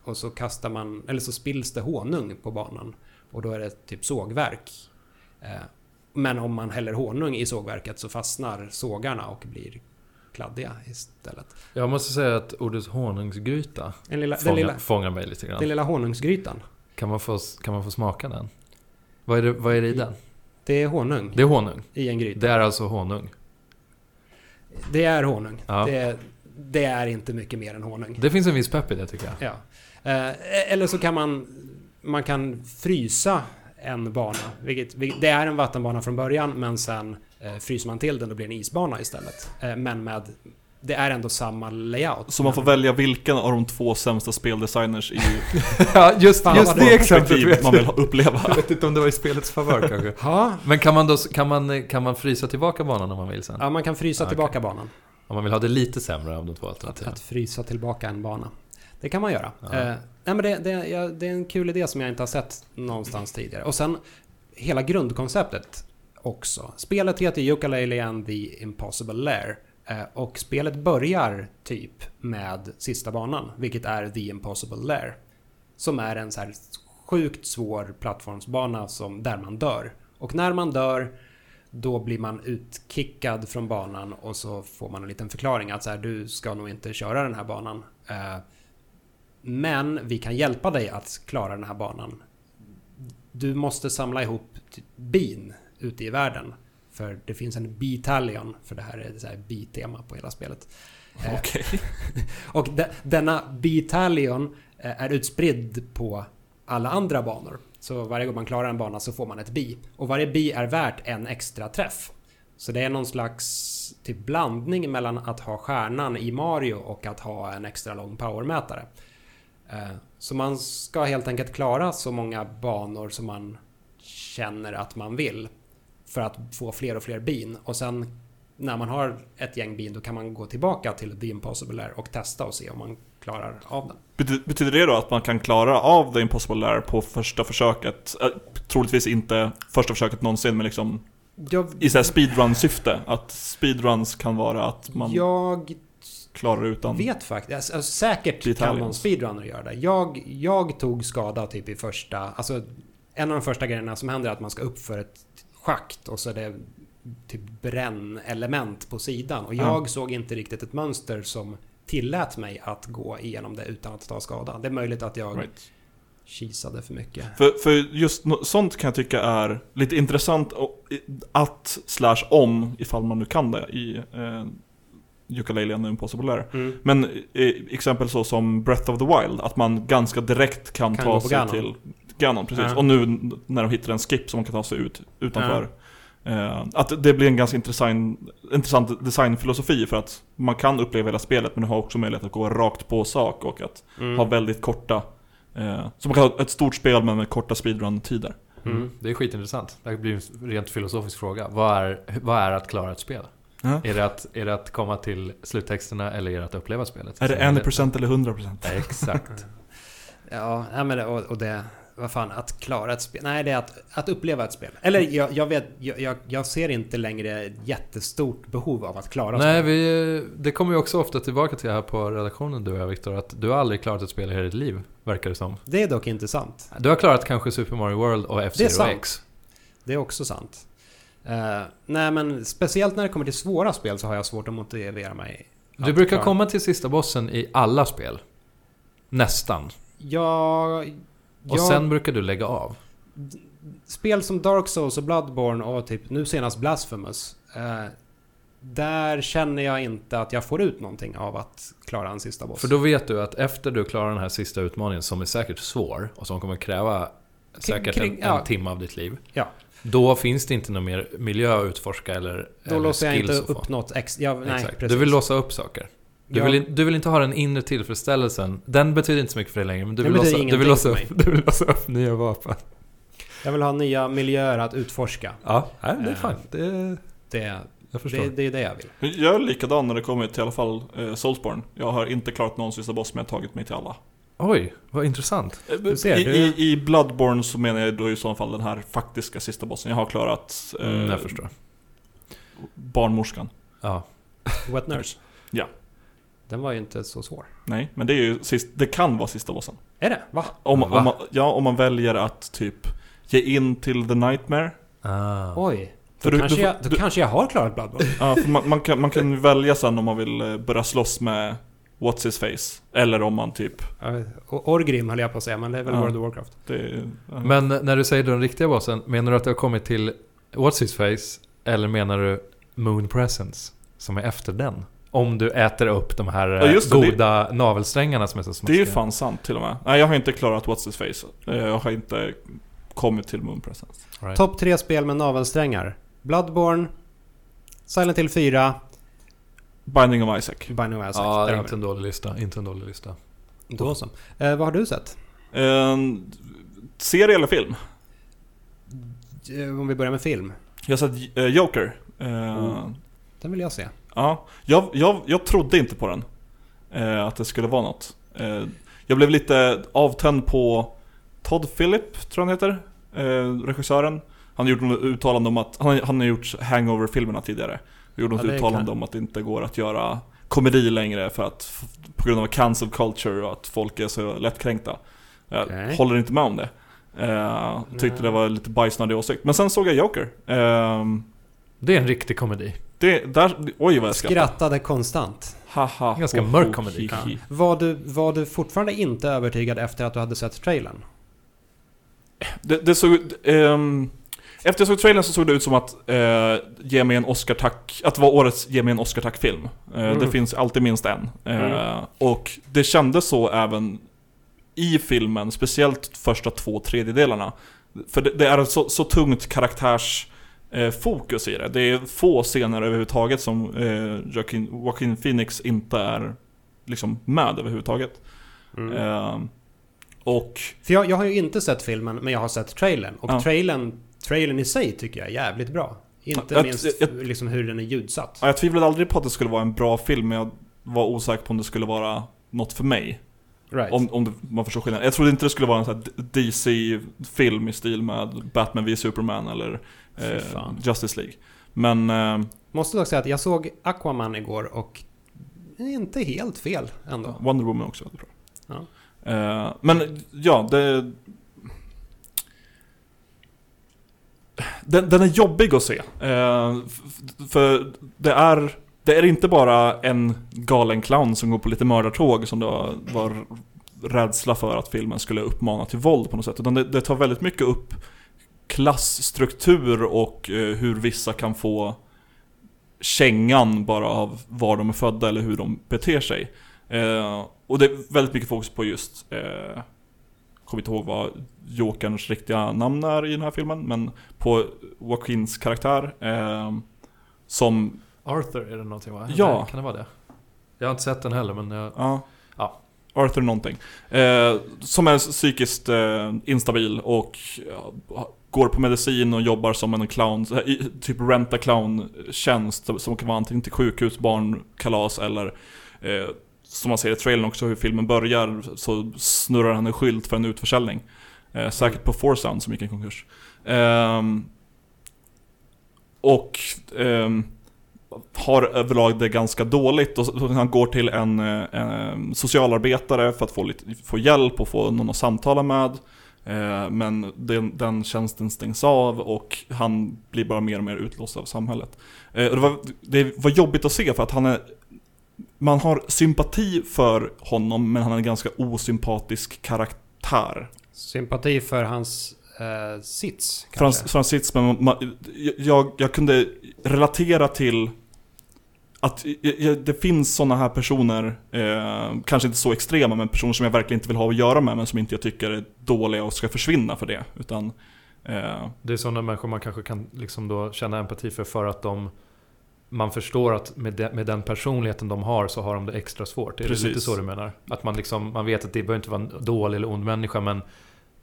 Och så kastar man, eller så spills det honung på banan. Och då är det typ sågverk. Eh, Men om man häller honung i sågverket så fastnar sågarna och blir kladdiga istället. Jag måste säga att ordet honungsgryta Den lilla, den fångar, lilla, fångar mig lite grann. den lilla honungsgrytan. Kan man, få, kan man få smaka den? Vad är det, vad är det i den? Det är honung Det är honung. i en gryta. Det är alltså honung. Det är honung. Ja. Det, det är inte mycket mer än honung. Det finns en viss pepp i det tycker jag. Ja. Eh, Eller så kan man, man kan frysa en bana. Vilket, det är en vattenbana från början men sen fryser man till den och blir en isbana istället. Eh, men med... Det är ändå samma layout. Så man får välja vilken av de två sämsta speldesigners i Ja, just, Fan, just det exemplet man vill ha- uppleva. Jag vet inte om det var i spelets favör kanske. Ja, Men kan man, då, kan, man, kan man frysa tillbaka banan om man vill sen? ja, man kan frysa Okej. tillbaka banan. Om man vill ha det lite sämre av de två Att, alternativen? att frysa tillbaka en bana. Det kan man göra. Ja. Eh, nej men det, det, ja, det är en kul idé som jag inte har sett någonstans tidigare. Och sen hela grundkonceptet också. Spelet heter Yooka-Laylee and the Impossible Lair. Eh, och spelet börjar typ med sista banan, vilket är The Impossible Lair. Som är en så här sjukt svår plattformsbana som, där man dör. Och när man dör då blir man utkickad från banan och så får man en liten förklaring att så här, du ska nog inte köra den här banan. Eh, men vi kan hjälpa dig att klara den här banan. Du måste samla ihop bin ute i världen. För det finns en Beatalion, för det här är så här bi-tema på hela spelet. Eh, Okej. och de, denna Beatalion eh, är utspridd på alla andra banor. Så varje gång man klarar en bana så får man ett bi. Och varje bi är värt en extra träff. Så det är någon slags typ blandning mellan att ha stjärnan i Mario och att ha en extra lång powermätare. Eh, Så man ska helt enkelt klara så många banor som man känner att man vill. För att få fler och fler bin. Och sen när man har ett gäng bin då kan man gå tillbaka till The Impossible Lair och testa och se om man klarar av den. Bety- Betyder det då att man kan klara av The Impossible Lair på första försöket? Eh, troligtvis inte första försöket någonsin, men liksom Jag, i speedrun-syfte. Att speedruns kan vara att man jag klarar utan... vet faktiskt. Alltså, alltså, säkert kan Italians. någon speedrunner göra det. Jag, jag tog skada typ i första... Alltså, en av de första grejerna som händer är att man ska upp för ett schakt och så är det typ brännelement på sidan. Och jag Ja. såg inte riktigt ett mönster som tillät mig att gå igenom det utan att ta skada. Det är möjligt att jag Right. kisade för mycket. För, för just no- sånt kan jag tycka är lite intressant att slash om, ifall man nu kan det, i eh, The Impossible Lair. Mm. Men eh, exempel så som Breath of the Wild, att man ganska direkt kan, Kan ta sig Ganon. till Ganon. Precis. Ja. Och nu när de hittar en skip som man kan ta sig ut utanför. Eh, att det blir en ganska intressant, intressant designfilosofi för att man kan uppleva hela spelet men du har också möjlighet att gå rakt på sak och att Mm. ha väldigt korta eh, Så man kan ha ett stort spel men med korta speedrun-tider. Mm. Det är skitintressant. Det här blir en rent filosofisk fråga. Vad är, vad är att klara ett spel? Ja. Är, det att, är det att komma till sluttexterna eller är det att uppleva spelet? Är det Så jag vet 1% eller 100%? inte. Exakt. Ja, men det, och, och det, vad fan, att klara ett spel. Nej, det är att, att uppleva ett spel. Eller jag, jag vet, jag, jag, ser inte längre ett jättestort behov av att klara Nej, spel. vi, det kommer ju också ofta tillbaka till här på redaktionen du och jag Viktor, att du har aldrig klarat ett spel i hela ditt liv, verkar det som. Det är dock inte sant. Du har klarat kanske Super Mario World och Det är F-Zero sant. X. Det är också sant. Eh, nej, men speciellt när det kommer till svåra spel så har jag svårt att motivera mig. Du brukar klara. komma till sista bossen i alla spel. Nästan. Jag... Och jag sen brukar du lägga av. spel som Dark Souls och Bloodborne och typ nu senast Blasphemous. Eh, där känner jag inte att jag får ut någonting av att klara en sista boss. För då vet du att efter du klarar den här sista utmaningen, som är säkert svår och som kommer kräva säkert kring- en, ja. en timme av ditt liv. Ja. Då finns det inte någon mer miljö att utforska eller Då eller låser jag inte upp något ex... Ja, nej, Exakt. precis. Du vill låsa upp saker. Du, Ja. vill, du vill inte ha den inre tillfredsställelsen. Den betyder inte så mycket för dig längre, men du vill, låsa, du, vill låsa upp, du vill låsa upp nya vapen. Jag vill ha nya miljöer att utforska. Ja, nej, det är Eh, fine. Det, Det, jag förstår. det, det är det jag vill. Jag är likadan när det kommer till i alla fall eh, Soulsborne. Jag har inte klarat någon sista boss, men jag har tagit mig till alla. Oj, vad intressant. Du ser, I, du- i, I Bloodborne så menar jag då i så fall den här faktiska sista bossen. Jag har klarat eh, Mm, jag förstår. barnmorskan. Ja. Wet Nurse. Ja. Den var ju inte så svår. Nej, men det är ju sist, det kan vara sista bossen. Är det? Va? Om, Va? om man, ja, om man väljer att typ ge in till the nightmare. Ah. Oj. Då, För du- kanske, du- jag, då du- kanske jag har klarat Bloodborne. Ja, för man, man, kan, man kan välja sen om man vill eh, börja slåss med What's his face. Eller om man typ... Orgrim höll jag på att säga, men det är väl Ja. World of Warcraft. Det, ja. Men när du säger den riktiga bossen, menar du att du har kommit till What's His Face? Eller menar du Moon Presence? Som är efter den? Om du äter upp de här Ja, det, det- goda navelsträngarna som är så det är ju fan sant till och med. Nej, jag har inte klarat What's his face. Eh, Jag har inte kommit till Moon Presence. Right. Topp tre spel med navelsträngar. Bloodborne, Silent Hill 4, Binding of Isaac. Binding of Isaac. Där Ja, har vi inte en dålig lista. Inte en dålig lista. Då så. Eh, vad har du sett? En serie eller film? Eh, Om vi börjar med film. Jag har sett eh, Joker. Eh, Mm. Den vill jag se. Ja, jag, jag, jag trodde inte på den. Eh, att det skulle vara något. Eh, jag blev lite avtänd på Todd Phillip, tror jag han heter. Eh, regissören. Han har gjort uttalande om att, han, han har gjort Hangover-filmerna tidigare. Gjorde något Ja, uttalande kan- om att det inte går att göra komedi längre för att, på grund av cancel culture och att folk är så lättkränkta. Jag Okej. håller inte med om det. Eh, tyckte det var lite bajsnödig åsikt. Men sen såg jag Joker. Eh, Det är en riktig komedi. det, där, oj vad jag skrattade. Skrattade konstant. Haha, Ganska ho, mörk ho, komedi. hi, hi. Var du, var du fortfarande inte övertygad efter att du hade sett trailern? Det, det såg ut... efter jag såg trailern så såg det ut som att eh, ge mig en Oscar-tack, att det var årets ge mig en Oscar-tack-film. Eh, Mm. Det finns alltid minst en. Eh, Mm. Och det kändes så även i filmen, speciellt första två tredjedelarna. För det, det är ett så, så tungt karaktärs eh, fokus i det. Det är få scener överhuvudtaget som eh, Joaquin, Joaquin Phoenix inte är liksom med överhuvudtaget. Mm. Eh, och För jag, jag har ju inte sett filmen, men jag har sett trailern. Och Ja. trailern, trailern i sig tycker jag är jävligt bra. Inte Jag- minst jag- liksom hur den är ljudsatt. Ja, jag tvivlade aldrig på att det skulle vara en bra film, men jag var osäker på om det skulle vara något för mig. Right. Om, om det, man förstår skillnaden. Jag trodde inte det skulle vara en DC-film i stil med Batman v Superman eller eh. Justice League. Men eh, Måste dock säga att jag såg Aquaman igår och inte helt fel ändå. Wonder Woman också väldigt bra. Ja. Eh, men ja, det... Den, den är jobbig att se. Eh, för det är, det är inte bara en galen clown som går på lite mördartåg som det var, var rädsla för att filmen skulle uppmana till våld på något sätt. Utan det, det tar väldigt mycket upp klassstruktur och eh, hur vissa kan få kängan bara av var de är födda eller hur de beter sig. Eh, och det är väldigt mycket fokus på just, eh, kommer inte ihåg vad Jokerns riktiga namn är i den här filmen, men på Joaquins karaktär. Eh, som, Arthur är det någonting va? Ja. Nej, Kan det vara det? Jag har inte sett den heller men jag... ja, Ja. Arthur någonting. Eh, som är psykiskt eh, instabil och går på medicin och jobbar som en clown, typ renta clown-tjänst som kan vara antingen till sjukhus, barnkalas eller eh, som man ser i trailern också hur filmen börjar så snurrar han en skylt för en utförsäljning. Eh, säkert på Foursound som gick i konkurs. Eh, och eh, har överlag det ganska dåligt och han går till en, eh, en socialarbetare för att få, lite, få hjälp och få någon att samtala med. Eh, Men den, den tjänsten stängs av och han blir bara mer och mer utlåst av samhället. Eh, Och det, var, det var jobbigt att se för att han är man har sympati för honom men han är en ganska osympatisk karaktär. Sympati för hans eh, sits kanske? Frans, Frans Sitz, men man, jag, jag kunde relatera till att det finns sådana här personer, eh, kanske inte så extrema, men personer som jag verkligen inte vill ha att göra med, men som inte jag tycker är dåliga och ska försvinna för det. Utan, eh, Det är sådana människor man kanske kan liksom då känna empati för, för att de man förstår att med, de, med den personligheten de har så har de det extra svårt. Är Precis. det lite så du menar? Att man, liksom, man vet att det behöver inte vara en dålig eller ond människa men,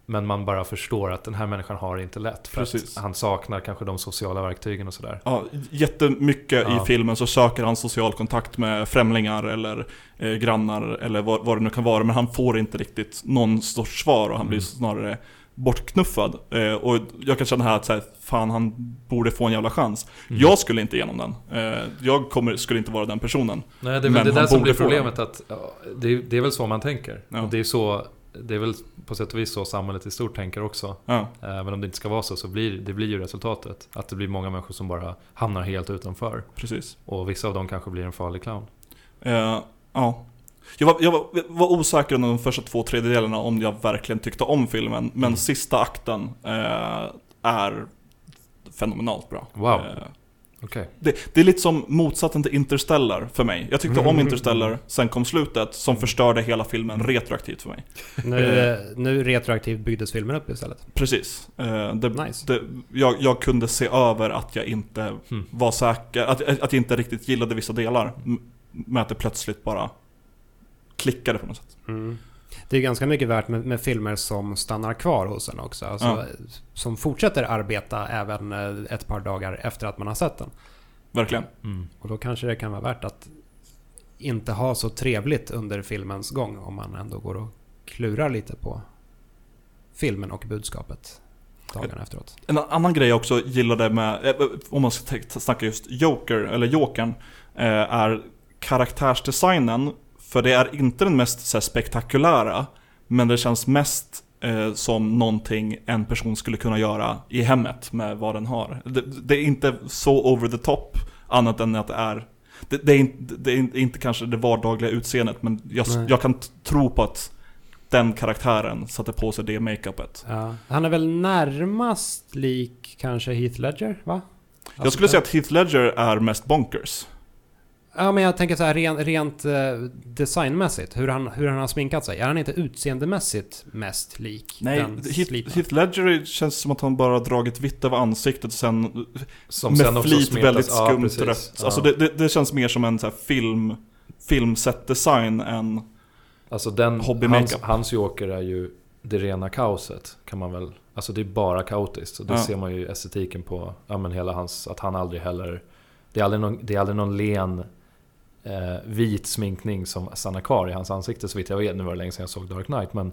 men man bara förstår att den här människan har det inte lätt. För Precis. att han saknar kanske de sociala verktygen och sådär. ja, jättemycket Ja. i filmen så söker han social kontakt med främlingar eller eh, grannar eller vad, vad det nu kan vara, men han får inte riktigt någon sorts svar och han blir Mm. snarare bortknuffad. Eh, och jag kan känna här att så här, fan han borde få en jävla chans. Mm. Jag skulle inte igenom den. Eh, jag kommer, skulle inte vara den personen. Nej, det är väl det där som blir problemet. Att, ja, det, är, det är väl så man tänker. Ja. Och det är, så, det är väl på sätt och vis så samhället i stort tänker också. Ja, Även om det inte ska vara så, så blir det blir ju resultatet. Att det blir många människor som bara hamnar helt utanför. precis. Och vissa av dem kanske blir en farlig clown. Eh, ja. Jag var, jag, var, var osäker under de första två tredjedelarna om jag verkligen tyckte om filmen, men Mm. sista akten eh, är fenomenalt bra. Wow. Eh, Okej. det, det är lite som motsatsen till Interstellar för mig. Jag tyckte om Mm. Interstellar, sen kom slutet som förstörde hela filmen retroaktivt för mig. Nu, eh, nu retroaktivt byggdes filmen upp istället. Precis. Eh, det, Nice. det, jag, jag kunde se över att jag inte Hmm. var säker, att, att jag inte riktigt gillade vissa delar. Med att det plötsligt bara klickade på något sätt. Mm. Det är ganska mycket värt med, med filmer som stannar kvar hos en också. Alltså, Ja. Som fortsätter arbeta även eh, ett par dagar efter att man har sett den. Verkligen. Mm. Och då kanske det kan vara värt att inte ha så trevligt under filmens gång om man ändå går och klurar lite på filmen och budskapet dagarna efteråt. En annan grej jag också gillade med, eh, om man ska ta- snacka just Joker, eller Jokern, eh, är karaktärsdesignen. För det är inte den mest så här, spektakulära, men det känns mest eh, som någonting en person skulle kunna göra i hemmet med vad den har. Det, det är inte så over the top, annat än att det är det, det, är inte, det är inte kanske det vardagliga utseendet, men jag, jag kan tro på att den karaktären satte på sig det makeupet. Ja. Han är väl närmast lik kanske Heath Ledger, va? Jag Alltså, skulle säga att Heath Ledger är mest bonkers. Ja, men jag tänker så här rent, rent eh, designmässigt. Hur han, hur han har sminkat sig. Är han inte utseendemässigt mest lik Nej, den Heath, Ledger känns som att han bara har dragit vitt över ansiktet och sen Som med sen flit smetas- väldigt ja, skumt precis. rött. Ja. Alltså det, det, det känns mer som en så här film, filmset-design än... Alltså den, Hobby hans, hans Joker är ju det rena kaoset kan man väl... Alltså det är bara kaotiskt. Och det Ja. ser man ju i estetiken på, ja men hela hans, att han aldrig heller... Det är aldrig någon, det är aldrig någon len vit sminkning som stannar kvar i hans ansikte så vitt jag vet. Nu var det länge sedan jag såg Dark Knight men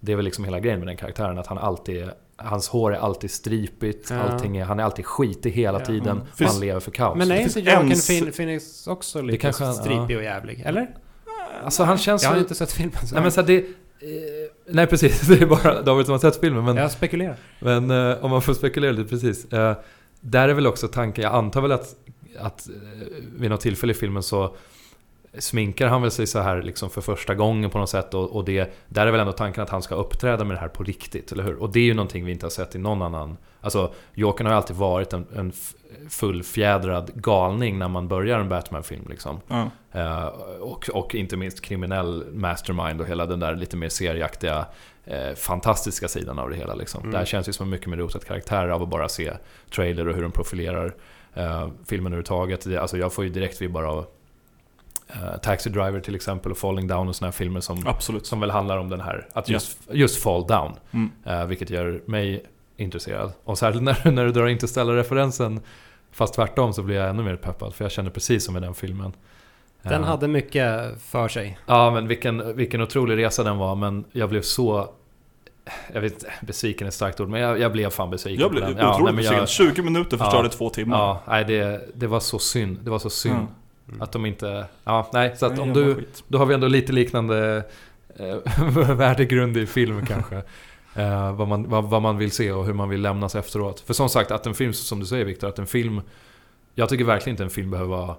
det är väl liksom hela grejen med den karaktären att han alltid är, Hans hår är alltid stripigt, Ja. allting är, han är alltid skitig hela Ja. tiden. Mm. Finns- han lever för kaos. Men är inte Joaquin en- Phoen- Phoenix också lite kanske stripig och jävlig? Eller? alltså han känns Jag har inte sett filmen. Så Nej men så här, det... Eh, nej precis, det är bara David som har sett filmen men... jag spekulerar. Men eh, om man får spekulera lite precis. Eh, där är väl också tanken, jag antar väl att, att eh, vid något tillfälle i filmen så sminkar han väl sig så här liksom för första gången på något sätt och, och det, där är väl ändå tanken att han ska uppträda med det här på riktigt, eller hur? Och det är ju någonting vi inte har sett i någon annan... Alltså, Jokern har ju alltid varit en, en fullfjädrad galning när man börjar en Batman-film liksom. Ja. Eh, och, och inte minst kriminell mastermind och hela den där lite mer serieaktiga eh, fantastiska sidan av det hela. Liksom. Mm. Det här känns ju som en mycket mer rotad karaktär av att bara se trailer och hur de profilerar eh, filmen överhuvudtaget. Det, alltså jag får ju direkt vibbar av eh, Taxi Driver till exempel och Falling Down och såna här filmer som, Absolut. som väl handlar om den här, att Ja. just, just fall down. Mm. Eh, vilket gör mig intresserad. Och särskilt när, när du drar Interstellar-referensen Fast tvärtom så blir jag ännu mer peppad för jag känner precis som i den filmen. Den Eh, hade mycket för sig. Ja men vilken, vilken otrolig resa den var men jag blev så Jag vet inte, besviken är ett starkt ord, men jag, jag blev fan besviken Jag blev otroligt nej, besviken. jag- 20 minuter förstörde Ja. två timmar. Ja, nej det, det var så synd. Det var så synd. Mm. Att de inte... Ja, nej, så att Nej, om du... skit. Då har vi ändå lite liknande eh, värdegrund i film kanske. Eh, vad, man, vad, vad man vill se och hur man vill lämnas efteråt. För som sagt, att en film, som du säger Viktor, att en film... Jag tycker verkligen inte en film behöver vara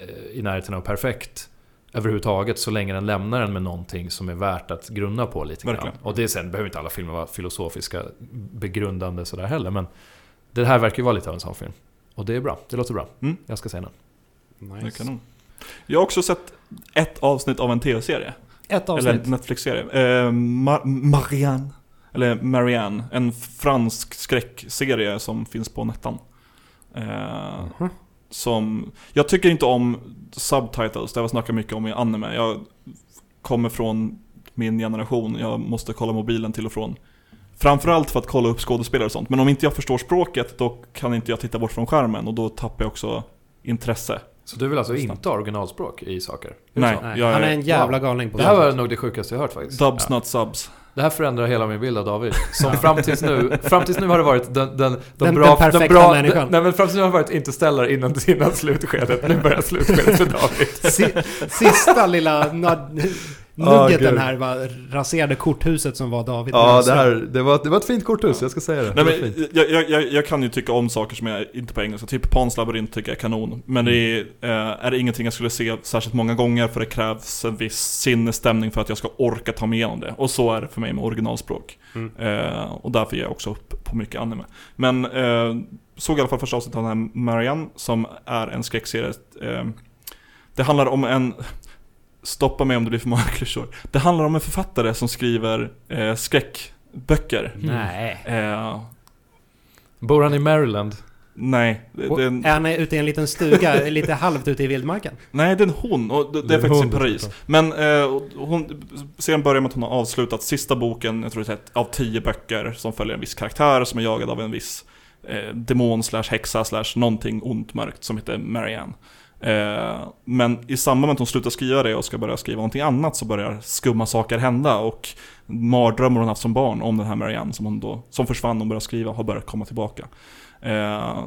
eh, i närheten av perfekt överhuvudtaget så länge den lämnar en med någonting som är värt att grunna på lite grann. Verkligen. Och det sen behöver inte alla filmer vara filosofiska, begrundande sådär heller, men det här verkar ju vara lite av en sån film. Och det är bra, det låter bra. Mm. Jag ska säga den. Är Nice. kanon. Jag har också sett ett avsnitt av en tv-serie. Ett Eller avsnitt. en Netflix-serie. Eh, Ma- Marianne. Eller Marianne. En fransk skräckserie som finns på Nettan. Eh, Mhm. Som... Jag tycker inte om subtitles, det har jag snackat mycket om i anime. Jag kommer från min generation, jag måste kolla mobilen till och från. Framförallt för att kolla upp skådespelare och sånt. Men om inte jag förstår språket, då kan inte jag titta bort från skärmen och då tappar jag också intresse. Så du vill alltså Snabbt. inte ha originalspråk i saker? Det Nej? Nej, han är en jävla galning på Det här var nog det sjukaste jag hört faktiskt. Dubs Ja. not subs. Det här förändrar hela min bild av David. Som fram tills nu, fram tills nu har det varit den, den, de Den- bra, den perfekta de bra, människan. Nej men fram tills nu har det varit Interstellar innan, innan slutskedet. Nu börjar slutskedet för David. Si, sista lilla nuggeten gud. här var raserade korthuset som var David. Ja, det, här, det, var, det var ett fint korthus, jag ska säga det. Nej, det men, jag, jag, jag, jag kan ju tycka om saker som är inte på engelska, typ Pans labyrint tycker jag är kanon. Men det är, eh, är det ingenting jag skulle se särskilt många gånger för det krävs en viss sinnesstämning för att jag ska orka ta mig igenom det. Och så är det för mig med originalspråk. Mm. Eh, och därför ger jag också upp på mycket anime. Men eh, såg i alla fall första avsnittet av den här Marianne, som är en skräckserie. Eh, det handlar om en... Stoppa mig om det blir för många klyschor. Det handlar om en författare som skriver eh, skräckböcker. Nej. Eh, Bor han i Maryland? nej, det, det är en, Är han ute i en liten stuga, lite halvt ute i vildmarken? nej, det är en hon och det, det är en faktiskt i Paris. Men eh, hon, serien börjar med att hon har avslutat sista boken, jag tror det är ett av tio böcker som följer en viss karaktär som är jagad av en viss eh, demon slash häxa slash någonting ont mörkt som heter Marianne. Eh, men i samband med att hon slutar skriva det och ska börja skriva någonting annat så börjar skumma saker hända och mardrömmar hon haft som barn om den här Marianne som hon då, som försvann och började skriva har börjat komma tillbaka. Eh,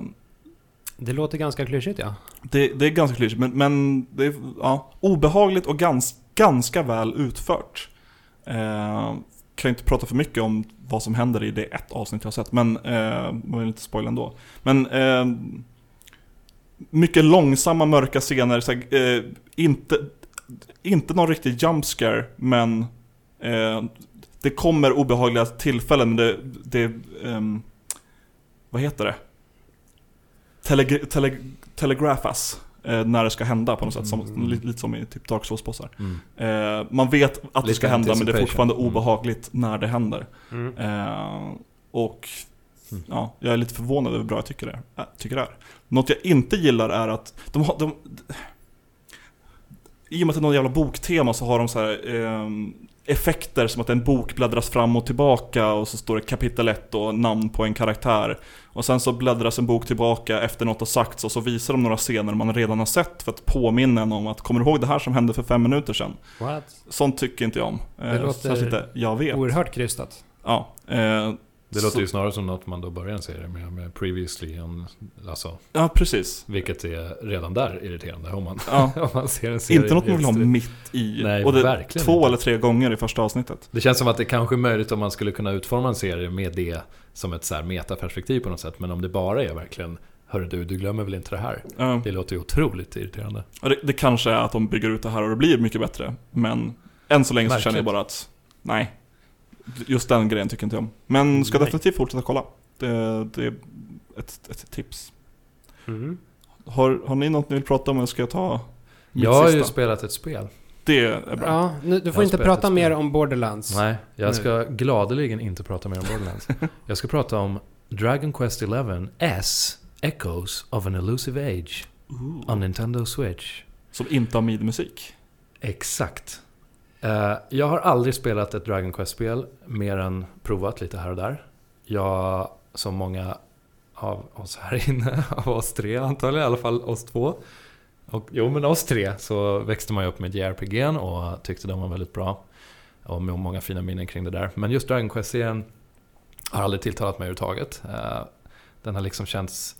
Det låter ganska klyschigt ja. det, det är ganska klyschigt, men, men det är ja, obehagligt och gans, ganska väl utfört. Eh, kan inte prata för mycket om vad som händer i det ett avsnitt jag har sett, men eh, man vill inte spoila ändå. Men eh, mycket långsamma, mörka scener, så, här, eh, inte, inte någon riktig jump scare, men eh, det kommer obehagliga tillfällen, men det, det ehm, vad heter det? Telegr- tele, telegrafas eh, när det ska hända på något sätt, som, Mm. lite, lite som i typ Dark Souls-bossar. Mm. Eh, man vet att det Lite ska hända men det är fortfarande Mm. obehagligt när det händer. Mm. Eh, och Mm. ja, jag är lite förvånad över hur bra jag tycker det, äh, tycker det är. Något jag inte gillar är att de har... De, I och med att det är någon jävla boktema så har de så här, ehm, effekter som att en bok bläddras fram och tillbaka och så står det kapitel 1 och namn på en karaktär. Och sen så bläddras en bok tillbaka efter något har sagts och så visar de några scener man redan har sett för att påminna en om att kommer du ihåg det här som hände för fem minuter sedan? What? Sånt tycker inte jag om. Eh, Det låter särskilt inte jag vet. Oerhört krystat. Ja, eh, Det låter så- ju snarare som något man då börjar en serie med, med previously on, alltså, ja, precis. vilket är redan där irriterande om man, Ja. om man ser en serie. Inte något man vill ha mitt i. Nej, och det verkligen två inte. eller tre gånger i första avsnittet. Det känns som att det kanske är möjligt om man skulle kunna utforma en serie med det som ett så här metaperspektiv på något sätt. Men om det bara är verkligen Hörru du, du glömmer väl inte det här? Ja. Det låter ju otroligt irriterande. Det, det kanske är att de bygger ut det här och det blir mycket bättre. Men än så länge så Märkligt. känner jag bara att nej. Just den grejen tycker inte jag om. Men ska Nej. definitivt fortsätta kolla. Det, det är ett, ett tips. Mm. Har, har ni något ni vill prata om eller ska jag ta mitt Jag har ju sista? spelat ett spel. Det är bra. Ja, nu, du får inte prata mer om Borderlands. Nej, jag Nu. ska gladeligen inte prata mer om Borderlands. jag ska prata om Dragon Quest 11 S Echoes of an Elusive Age on Nintendo Switch. Som inte har mid-musik. Exakt. Eh, jag har aldrig spelat ett Dragon Quest-spel mer än provat lite här och där. Jag, som många av oss här inne, av oss tre antagligen, i alla fall oss två. Och, jo men oss tre så växte man ju upp med JRPG och tyckte de var väldigt bra. Och med många fina minnen kring det där. Men just Dragon Quest-serien har aldrig tilltalat mig överhuvudtaget. Eh, den har liksom känts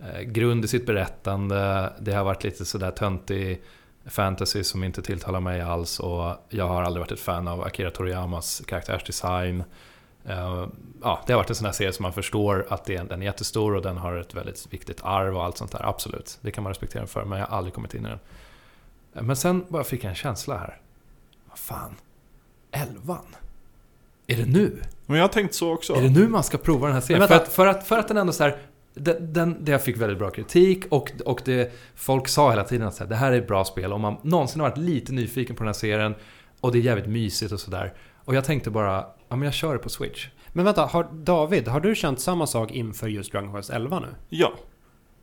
eh, grund i sitt berättande. Det har varit lite sådär töntig fantasy som inte tilltalar mig alls. Och jag har aldrig varit ett fan av Akira Toriyamas karaktärsdesign. Eh, Ja, det har varit en sån här serie som man förstår att det är, den är jättestor och den har ett väldigt viktigt arv och allt sånt där. Absolut, det kan man respektera den för, men jag har aldrig kommit in i den. Eh, Men sen bara fick jag en känsla här. Vad fan, elvan? Är det nu? Men jag har tänkt så också. Är det nu man ska prova den här serien? För att, för, att, för att den ändå så här, den, den, det jag fick väldigt bra kritik och, och det, folk sa hela tiden att det här är ett bra spel. Om man någonsin har varit lite nyfiken på den här serien och det är jävligt mysigt och sådär. Och jag tänkte bara, ja men jag kör det på Switch. Men vänta, har, David, har du känt samma sak inför just Dragon Quest 11 nu? Ja.